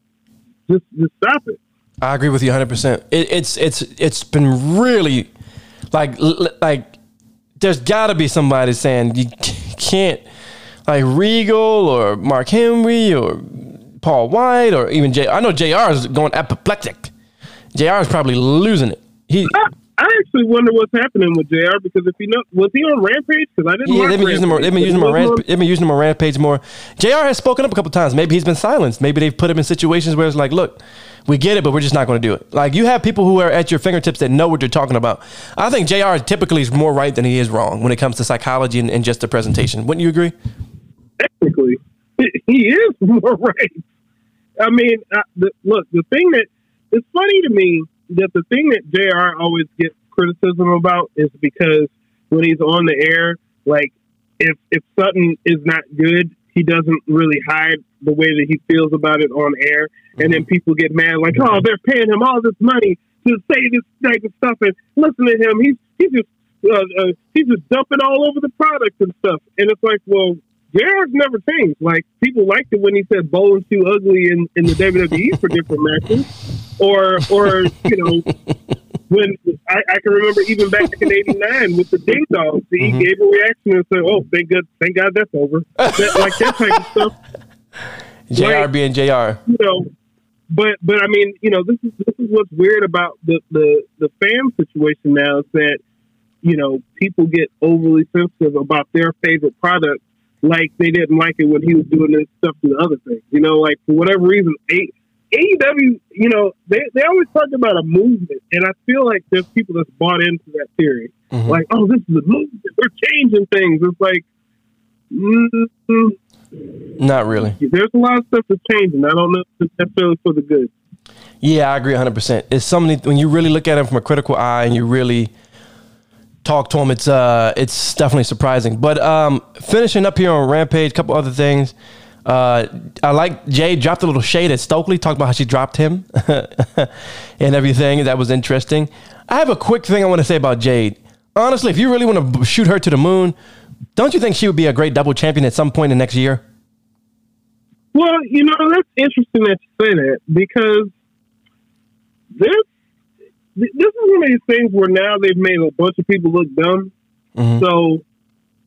just just stop it. I agree with you 100. percent It's it's it's been really like like there's got to be somebody saying you can't like Regal or Mark Henry or Paul White or even J. I know JR. is going apoplectic. JR. is probably losing it. He actually wonder what's happening with JR. Because if he know, was he on Rampage? Because I didn't. Yeah, they've been using him. More, they've been using him on Rampage. They've been using him on Rampage more. JR. has spoken up a couple times. Maybe he's been silenced. Maybe they've put him in situations where it's like, look, we get it, but we're just not going to do it. Like you have people who are at your fingertips that know what you're talking about. I think JR. typically is more right than he is wrong when it comes to psychology and, and just the presentation. Wouldn't you agree? Technically, he is more right. I mean, uh, the, look, the thing that it's funny to me that the thing that JR. always gets criticism about is because when he's on the air, like if if Sutton is not good, he doesn't really hide the way that he feels about it on air, and then people get mad like, "Oh, they're paying him all this money to say this type of stuff," and listen to him. He's he's just uh, uh, he's just dumping all over the product and stuff. And it's like, well, JR's never changed. Like people liked it when he said Bowen's too ugly in, in the WWE for different matches, or or you know when I, I can remember even back in '89 with the Ding Dongs, he Mhm. gave a reaction and said, "Oh, thank God, thank God that's over." That, like that type of stuff, JR Right. being JR you know. But but I mean, you know, this is this is what's weird about the the the fan situation now is that you know people get overly sensitive about their favorite product, like they didn't like it when he was doing this stuff to the other things. You know, like for whatever reason, A- AEW, you know, they they always talk about a movement, and I feel like there's people that's bought into that theory. Mhm. Like, oh, this is a movement. We're changing things. It's like. mm Not really. there's a lot of stuff that's changing. I don't know if it's necessarily for the good. Yeah, I agree 100%. It's something when you really look at him from a critical eye and you really talk to him, it's uh, it's definitely surprising. But um, finishing up here on Rampage, a couple other things. Uh, I like Jay dropped a little shade at Stokely, talked about how she dropped him and everything. That was interesting. I have a quick thing I want to say about Jade. Honestly, if you really want to shoot her to the moon, don't you think she would be a great double champion at some point in next year? Well, you know, that's interesting that you say that because this this is one of these things where now they've made a bunch of people look dumb. Mhm. So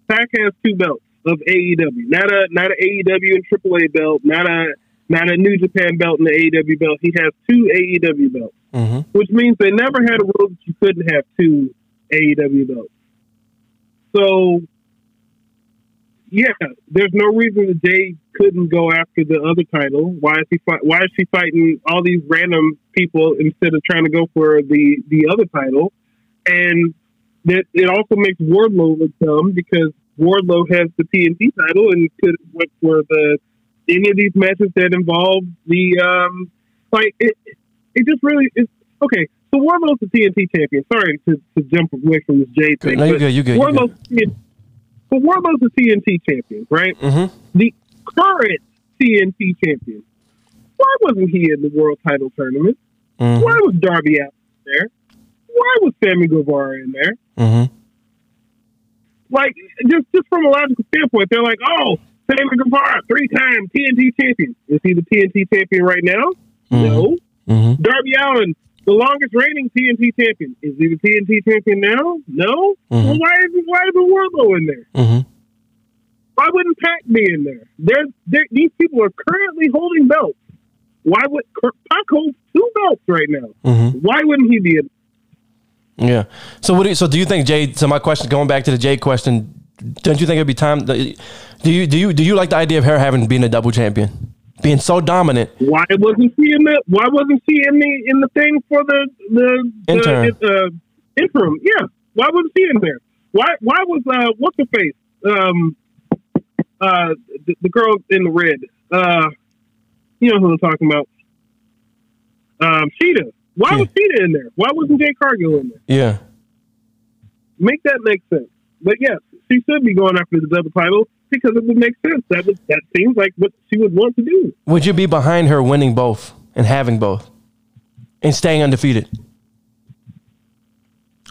Pac has two belts of AEW, not a not an AEW and AAA belt, not a not a New Japan belt and the AEW belt. He has two AEW belts, Mhm. which means they never had a rule that you couldn't have two AEW belts. So yeah, there's no reason that Jay couldn't go after the other title. Why is he fight? Why is she fighting all these random people instead of trying to go for the the other title? And that it also makes Wardlow look dumb because Wardlow has the TNT title and could went for the any of these matches that involve the um like it. It just really is okay. So Wardlow's the TNT champion. Sorry to, to jump away from this Jay thing. No, you but good. You good. You good. Wardlow's but Wardlow's the TNT champion, right? Mhm. The current TNT champion. Why wasn't he in the world title tournament? Mhm. Why was Darby out there? Why was Sammy Guevara in there? Mhm. Like, just just from a logical standpoint, they're like, oh, Sammy Guevara, three time TNT champion. Is he the TNT champion right now? No. Mhm. Darby Allin, the longest reigning TNT champion. Is he the TNT champion now? No. Mhm. Well, why is why is Wardlow in there? Mhm. Why wouldn't Pac be in there? There's there, these people are currently holding belts. Why would Pac holds two belts right now? Mhm. Why wouldn't he be in? Yeah. So what? Do you, so do you think Jay? So my question, going back to the Jay question, don't you think it'd be time? Do you do you do you like the idea of her having being a double champion, being so dominant? Why wasn't she in the? Why wasn't she in the in the thing for the the, Interim. the uh, interim? Yeah. Why wasn't she in there? Why why was uh what's her face? Um uh the, the girl in the red. Uh you know who I'm talking about. Um Sheeta. Why Yeah. was Sheeta in there? Why wasn't Jay Cargill in there? Yeah. Make that make sense. But yes, she should be going after the double title because it would make sense. That would that seems like what she would want to do. Would you be behind her winning both and having both, and staying undefeated?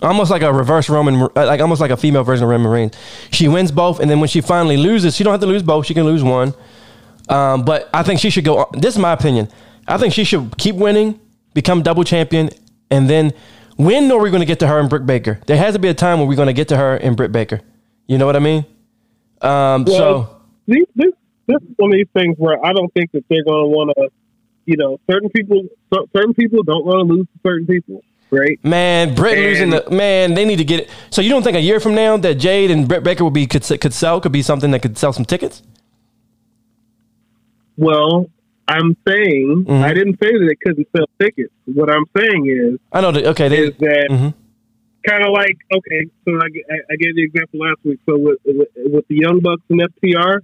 Almost like a reverse Roman, like almost like a female version of Roman Reigns. She wins both, and then when she finally loses, she don't have to lose both. She can lose one. Um, but I think she should go. This is my opinion. I think she should keep winning, become double champion, and then when are we going to get to her and Britt Baker? There has to be a time where we're going to get to her and Britt Baker. You know what I mean? Um, so this, this this is one of these things where I don't think that they're going to want to, you know, certain people cer- certain people don't want to lose to certain people, right? Man, Britt And- losing the man, they need to get it. So you don't think a year from now that Jade and Britt Baker would be could could sell could be something that could sell some tickets? Well, I'm saying Mhm. I didn't say that they couldn't sell tickets. What I'm saying is I know that. Okay, they. is that Mhm. kind of like okay. So I, I, I gave the example last week. So with, with with the Young Bucks and FTR,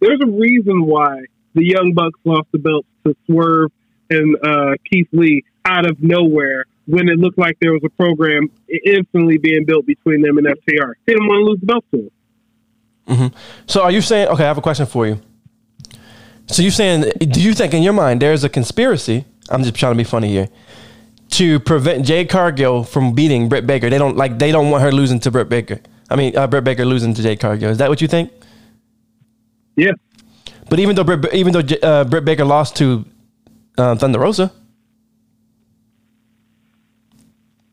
there's a reason why the Young Bucks lost the belts to Swerve and uh, Keith Lee out of nowhere when it looked like there was a program instantly being built between them and FTR. They didn't want to lose the belts to them. So are you saying? Okay, I have a question for you. So you're saying? Do you think in your mind there's a conspiracy? I'm just trying to be funny here to prevent Jay Cargill from beating Britt Baker. They don't like. They don't want her losing to Britt Baker. I mean, uh, Britt Baker losing to Jay Cargill. Is that what you think? Yeah. But even though Britt, even though uh, Britt Baker lost to uh, Thunder Rosa,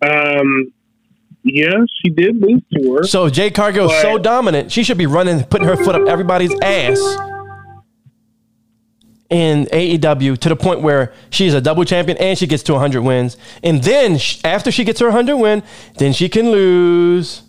Um, yeah, she did lose to her. so Jay Cargill is so dominant, she should be running, putting her foot up everybody's ass in AEW to the point where she's a double champion and she gets to 100 wins. And then sh- after she gets her 100 win, then she can lose.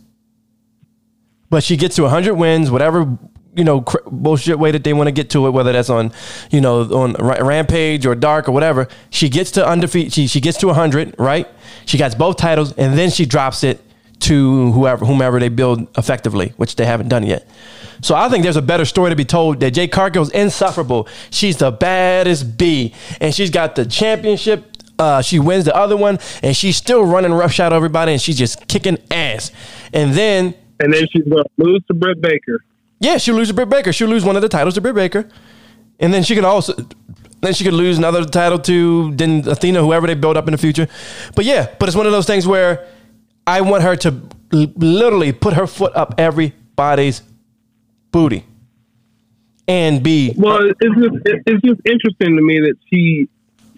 But she gets to 100 wins, whatever you know cr- bullshit way that they want to get to it, whether that's on you know on Ra- Rampage or Dark or whatever. She gets to undefeated. She she gets to 100, right? She gets both titles, and then she drops it to whoever whomever they build effectively, which they haven't done yet. So I think there's a better story to be told that Jay Cargill's insufferable. She's the baddest bee, and she's got the championship. Uh, she wins the other one, and she's still running roughshod over everybody, and she's just kicking ass. And then, And then she's going to lose to Britt Baker. yeah, she'll lose to Britt Baker. She'll lose one of the titles to Britt Baker, and then she can also, then she could lose another title to then Athena, whoever they build up in the future. But yeah, but it's one of those things where I want her to literally put her foot up everybody's booty and be Well, it's just it's just interesting to me that she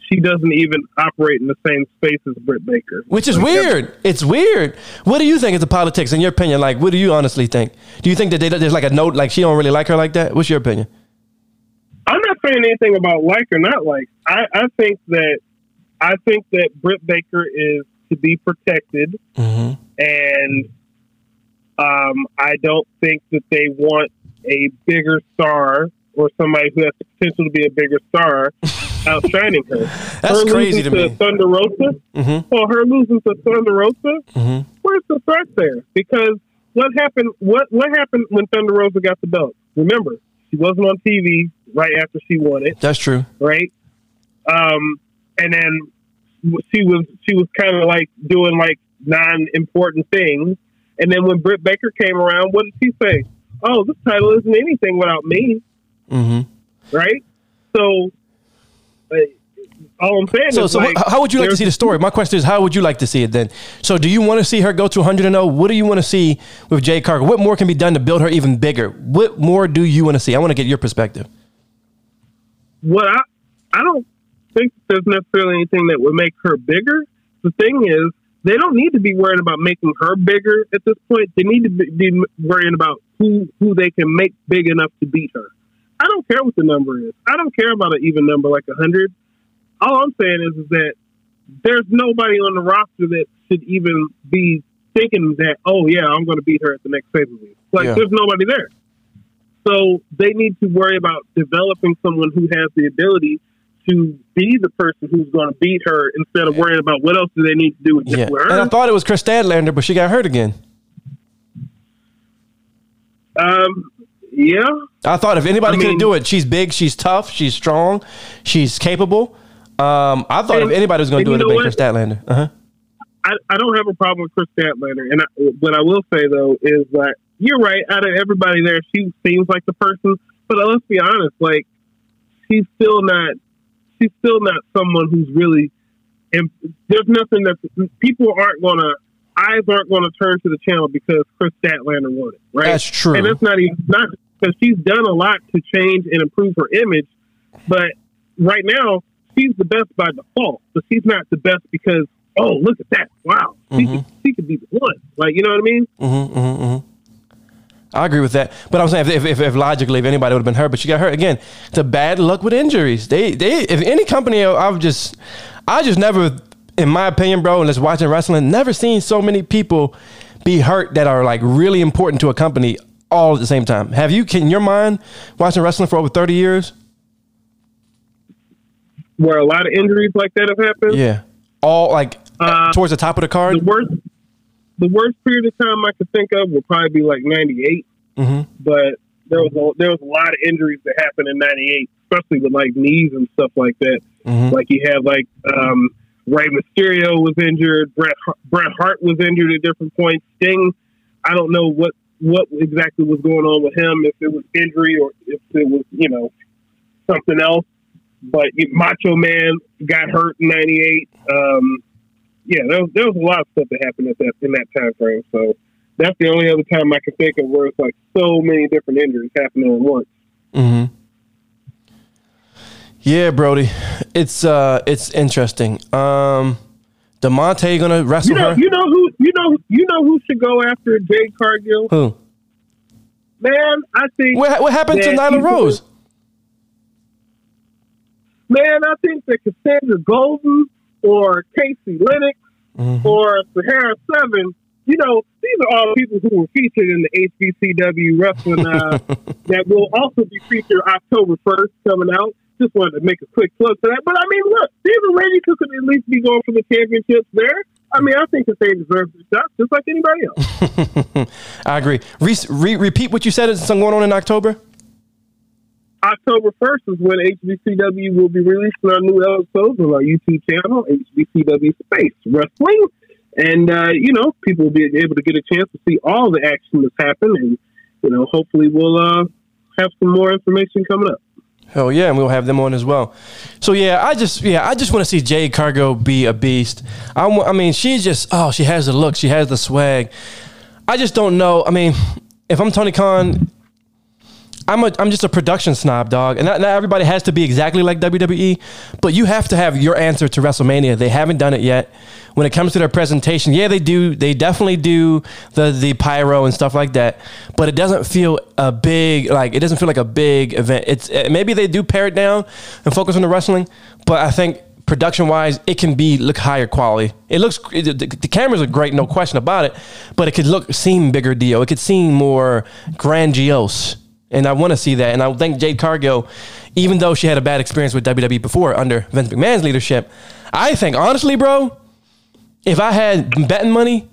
she doesn't even operate in the same space as Britt Baker, Which is Like, weird. It's weird. What do you think is the politics, in your opinion? Like, what do you honestly think? Do you think that they, there's like a note, like she don't really like her like that? What's your opinion? I'm not saying anything about like or not like. I, I think that I think that Britt Baker is to be protected, Mm-hmm. and um, I don't think that they want a bigger star or somebody who has the potential to be a bigger star outshining her. That's her crazy to losing me. Thunder Rosa. Mm-hmm. Well, her losing to Thunder Rosa. Mm-hmm. Where's the threat there? Because what happened? What what happened when Thunder Rosa got the belt? Remember, she wasn't on TV right after she won it, That's true. right? Um, and then she was she was kind of like doing like non-important things. And then when Britt Baker came around, what did she say? Oh, this title isn't anything without me, Mm-hmm. right? So, uh, all I'm saying So, is, so like, how would you like to see the story? My question is, how would you like to see it then? So, do you want to see her go to 100 and 0? What do you want to see with Jay Carter? What more can be done to build her even bigger? What more do you want to see? I want to get your perspective. what I I don't think there's necessarily anything that would make her bigger. The thing is, they don't need to be worried about making her bigger at this point. They need to be, be worrying about who who they can make big enough to beat her. I don't care what the number is. I don't care about an even number like a hundred. All I'm saying is, is that there's nobody on the roster that should even be thinking that, oh yeah, I'm going to beat her at the next pay per view. Like Yeah. there's nobody there. So they need to worry about developing someone who has the ability to be the person who's going to beat her instead of worrying about what else do they need to do with, Yeah. And I thought it was Kris Statlander, but she got hurt again. Um, yeah, I thought if anybody I could do it, she's big, she's tough, she's strong, she's capable. Um, I thought And- if anybody was going to do it, it'd be Kris Statlander. Uh-huh. I, I don't have a problem with Kris Statlander. And I, what I will say though is that you're right. Out of everybody there, she seems like the person. But let's be honest, like she's still not. She's still not someone who's really. And there's nothing that people aren't going to. Eyes aren't going to turn to the channel because Kris Statlander won it, right? That's true. And that's not even not because she's done a lot to change and improve her image, but right now she's the best by default. But she's not the best because oh look at that wow she could she could be the one like you know what I mean? Mm-hmm, mm-hmm, mm-hmm. I agree with that, but I'm saying if, if, if logically, if anybody would have been hurt, but she got hurt again. The bad luck with injuries. They they if any company, I've just I just never, in my opinion, bro, and just watching wrestling, never seen so many people be hurt that are like really important to a company all at the same time. Have you, in your mind, watching wrestling for over 30 years? Where a lot of injuries like that have happened. Yeah, all like Uh, towards the top of the The card. worst the worst period of time I could think of would probably be like '98, hmm but there was a, there was a lot of injuries that happened in '98, especially with like knees and stuff like that. hmm Like you had like um, Rey Mysterio was injured, Bret Bret Hart was injured at different points. Sting, I don't know what what exactly was going on with him, if it was injury or if it was you know something else. But Macho Man got hurt in '98. Um, yeah, there was, there was a lot of stuff that happened at that in that time frame. So that's the only other time I can think of where it's like so many different injuries happening at once. Mm-hmm. Yeah, Brody, it's uh, it's interesting. Um, Demonte gonna wrestle You know, her? you know who, you know, you know who should go after Jade Cargill? Who? Man, I think. What, what happened to Nyla Rose? Man, I think that Cassandra Golden or Casey Lennox Mm-hmm. or Sahara Seven, you know, these are all people who were featured in the HBCW wrestling uh, that will also be featured October 1st coming out. Just wanted to make a quick plug for that. But I mean, look, are ladies who could at least be going for the championships there. I mean, I think that they deserve the shot just like anybody else. I agree. Re- re- repeat what you said. Is something going on in October? October 1st is when HBCW will be releasing our new episodes on our YouTube channel, HBCW Space Wrestling. And, uh, you know, people will be able to get a chance to see all the action that's happened. And, you know, hopefully we'll uh, have some more information coming up. Hell yeah, and we'll have them on as well. So yeah, I just yeah, I just want to see Jade Cargill be a beast. I, wa- I mean, she's just oh, she has the look, she has the swag. I just don't know. I mean, if I'm Tony Khan, I'm a I'm just a production snob, dog, and not, not everybody has to be exactly like WWE, but you have to have your answer to WrestleMania. They haven't done it yet. When it comes to their presentation, yeah, they do. They definitely do the the pyro and stuff like that, but it doesn't feel a big like it doesn't feel like a big event. It's maybe they do pare it down and focus on the wrestling, but I think production wise, it can be look higher quality. It looks the, the cameras are great, no question about it, but it could look seem bigger deal. It could seem more grandiose. And I want to see that. And I think Jade Cargill, even though she had a bad experience with WWE before under Vince McMahon's leadership, I think honestly, bro, if I had betting money,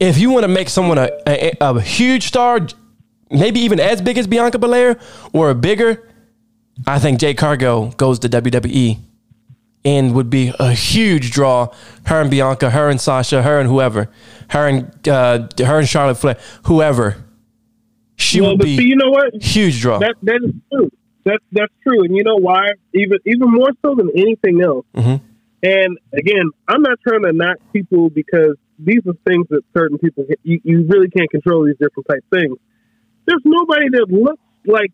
if you want to make someone a, a, a huge star, maybe even as big as Bianca Belair or a bigger, I think Jade Cargill goes to WWE and would be a huge draw. Her and Bianca, her and Sasha, her and whoever, her and uh, her and Charlotte Flair, whoever. She well, would be see, you know what? huge draw. That that is true. That's that's true. And you know why? Even even more so than anything else. Mhm. And again, I'm not trying to knock people because these are things that certain people you, you really can't control these different type things. There's nobody that looks like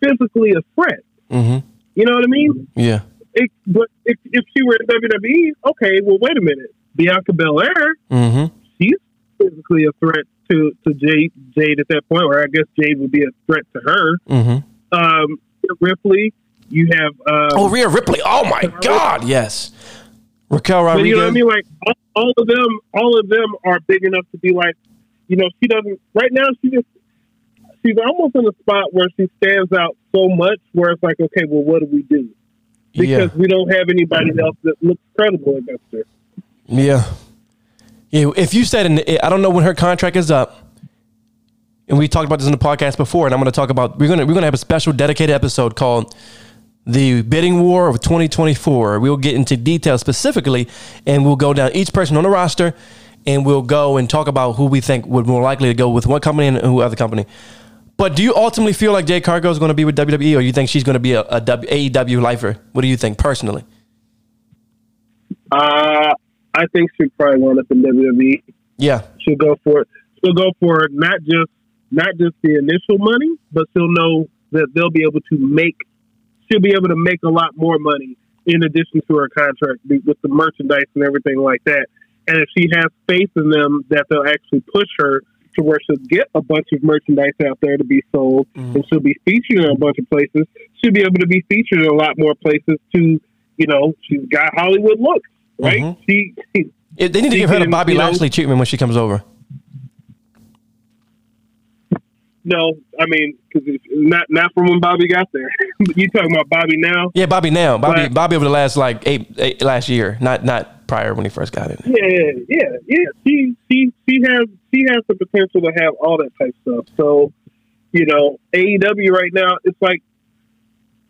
physically a threat. hmm You know what I mean? Yeah. It, but if if she were in WWE, okay, well wait a minute. Bianca Belair, hmm she's physically a threat to to Jade Jade at that point, or I guess Jade would be a threat to her. hmm um, Ripley. You have, um, Oh, Rhea Ripley. Oh my God. Yes. Raquel but Rodriguez. you know what I mean? Like all, all of them, all of them are big enough to be like, you know, she doesn't. Right now, she just she's almost in a spot where she stands out so much, where it's like, okay, well, what do we do? Yeah. Because we don't have anybody else that looks credible against her. Yeah. If you said, the, I don't know when her contract is up, and we talked about this in the podcast before, and I'm going to talk about we're going to we're going to have a special dedicated episode called the bidding war of 2024. We'll get into details specifically, and we'll go down each person on the roster, and we'll go and talk about who we think would more likely to go with one company and who other company. But do you ultimately feel like Jay Cargill is going to be with WWE, or you think she's going to be a, AEW lifer? What do you think personally? Uh, I think she'll probably wind up in WWE. Yeah. She'll go for it. She'll go for not just not just the initial money, but she'll know that they'll be able to make. She'll be able to make a lot more money in addition to her contract with the merchandise and everything like that. And if she has faith in them that they'll actually push her to where she'll get a bunch of merchandise out there to be sold, mm-hmm. and she'll be featured in a bunch of places. She'll be able to be featured in a lot more places. To you know, she's got Hollywood looks, right? Mhm. She, she they need to give her the Bobby you know- Lashley treatment when she comes over. No, I mean, because not not from when Bobby got there. you talking about Bobby now? Yeah, Bobby now. Bobby Right. Bobby over the last like eight, eight last year, not not prior when he first got in. Yeah, yeah, yeah. She she she has she has the potential to have all that type stuff. So, you know, AEW right now, it's like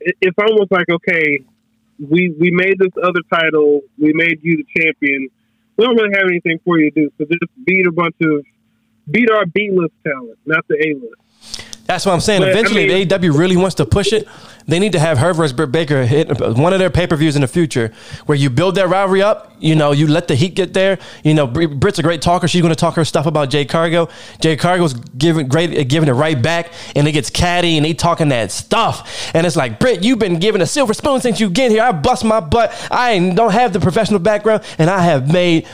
it's almost like okay, we we made this other title, we made you the champion. We don't really have anything for you to do, so just beat a bunch of beat our B list talent, not the A list. That's what I'm saying. But, I Eventually, mean- if AEW really wants to push it, they need to have her versus Britt Baker hit one of their pay per views in the future, where you build that rivalry up. You know, you let the heat get there. You know, Br- Britt's a great talker. She's going to talk her stuff about Jay Cargill. Jay Cargill's giving great, giving it right back, and it gets catty, and they talking that stuff. And it's like, Britt, you've been given a silver spoon since you get here. I bust my butt. I don't have the professional background, and I have made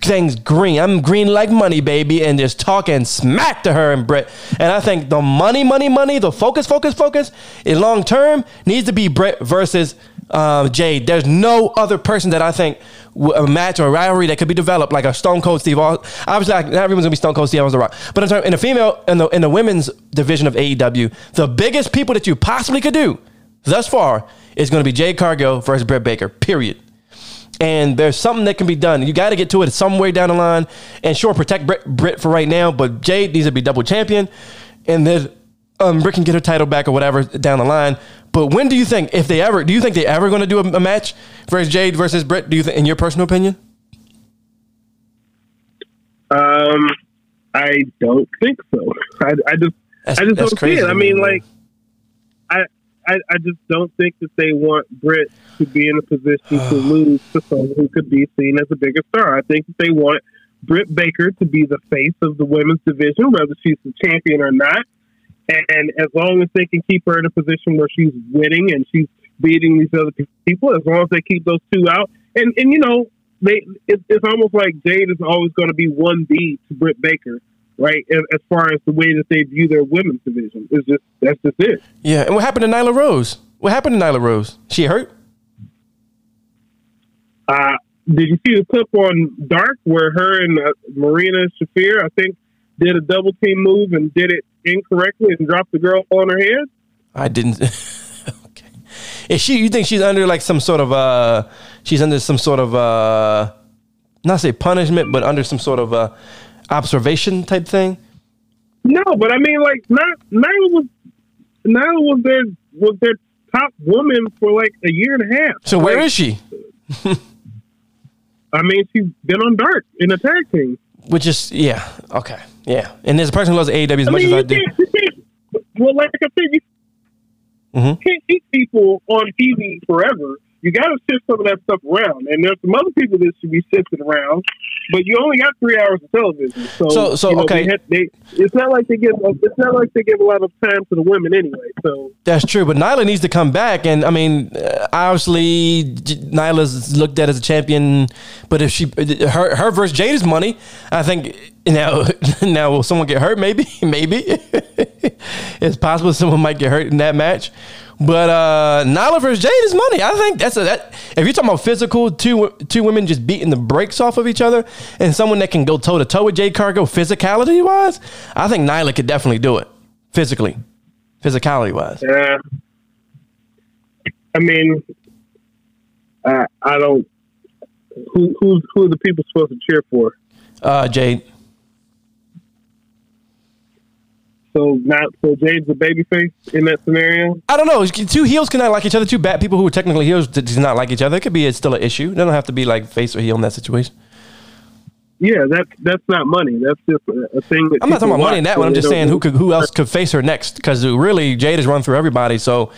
things green. I'm green like money, baby, and just talking smack to her and Britt. And I think the money, money, money, the focus, focus, focus, in long term needs to be Britt versus um, Jade. There's no other person that I think a match or a rivalry that could be developed like a Stone Cold Steve. Austin. Obviously, not everyone's gonna be Stone Cold Steve Austin The Rock, but in, term, in the female in the in the women's division of AEW, the biggest people that you possibly could do thus far is going to be Jade Cargill versus Britt Baker. Period and there's something that can be done. You got to get to it some way down the line. And sure, protect Britt, Britt for right now, but Jade needs to be double champion, and then um, Britt can get her title back or whatever down the line. But when do you think, if they ever, do you think they ever going to do a, a match versus Jade versus Britt? Do you think, in your personal opinion? Um, I don't think so. I, I just, That's- I just don't see it. I mean, like, I, I, I just don't think that they want Britt to be in a position to lose to someone who could be seen as a bigger star. I think that they want Britt Baker to be the face of the women's division, whether she's the champion or not. And as long as they can keep her in a position where she's winning and she's beating these other people, as long as they keep those two out, and and you know, they it, it's almost like Jade is always going to be one B to Britt Baker, right? As, far as the way that they view their women's division, is just that's just it. Yeah. And what happened to Nyla Rose? What happened to Nyla Rose? She hurt? Uh, did you see the clip on Dark where her and uh, Marina Shafir, I think, did a double team move and did it incorrectly and dropped the girl on her head? I didn't. okay. Is she? You think she's under like some sort of uh? She's under some sort of uh, not say punishment, but under some sort of uh, observation type thing. No, but I mean, like, not Nyla was Nyla was their was their top woman for like a year and a half. So where Like, is she? I mean, she's been on Dark in a tag team. Which is yeah okay yeah. And there's a person who loves AEW as I much mean, as I do. can't, you can't, well, like I said, you Mhm. can't keep people on TV forever. You got to shift some of that stuff around, and there's some other people that should be shifted around. But you only got three hours of television, so So- so, you know, okay. They had, they, it's not like they give it's not like they give a lot of time to the women anyway. So That's true, but Nyla needs to come back, and I mean, uh, obviously, Nyla's looked at as a champion. But if she, her, her versus Jade is money. I think now, now will someone get hurt? Maybe, maybe it's possible someone might get hurt in that match. But uh, Nyla versus Jade is money. I think that's a that. If you're talking about physical, two two women just beating the brakes off of each other, and someone that can go toe to toe with Jade Cargill physicality wise, I think Nyla could definitely do it physically, physicality wise. yeah, I mean, I I don't. Who who's who are the people supposed to cheer for? Uh, Jade. So not so Jade's a babyface in that scenario. I don't know. Two heels cannot like each other. Two bad people who are technically heels do not like each other. It could be it's still an issue. They don't have to be like face or heel in that situation. Yeah, that's that's not money. That's just a, thing that I'm not talking about money in that one. I'm just saying who could who else could face her next? Because really, Jade has run through everybody. So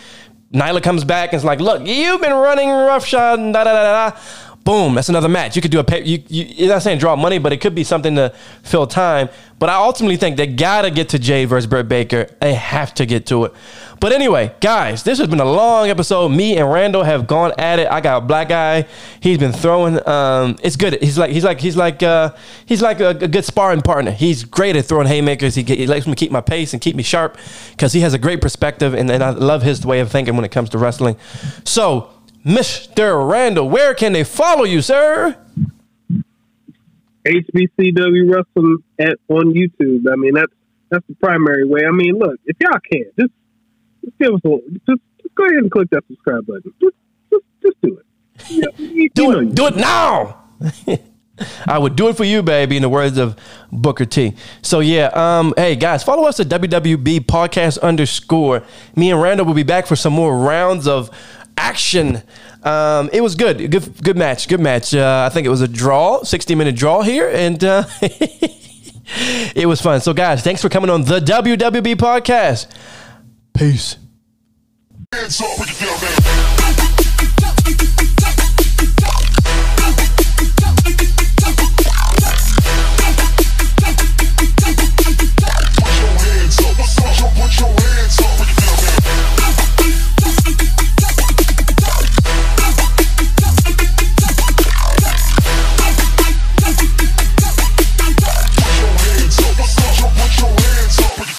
Nyla comes back and it's like, look, you've been running roughshod. And da da da da. Boom, that's another match. You could do a pay. You, you, you're not saying draw money, but it could be something to fill time. But I ultimately think they gotta get to Jay versus Britt Baker. They have to get to it. But anyway, guys, this has been a long episode. Me and Randall have gone at it. I got a black guy. He's been throwing. Um, it's good. He's like he's like he's like uh, he's like a, a good sparring partner. He's great at throwing haymakers. He, he lets me keep my pace and keep me sharp because he has a great perspective, and, and I love his way of thinking when it comes to wrestling. So, Mr. Randall, where can they follow you, sir? HBCW Wrestling at on YouTube. I mean, that's that's the primary way. I mean, look, if y'all can, just just give us a just, just go ahead and click that subscribe button. Just just, just do it. You, you, Do you know it. Do it now. I would do it for you, baby, in the words of Booker T. So yeah, um, hey guys, follow us at WWB podcast underscore. Me and Randall will be back for some more rounds of action. Um, it was good, good, good match, good match. Uh, I think it was a draw, sixty minute draw here, and uh, it was fun. So guys, thanks for coming on the WWB podcast. Peace.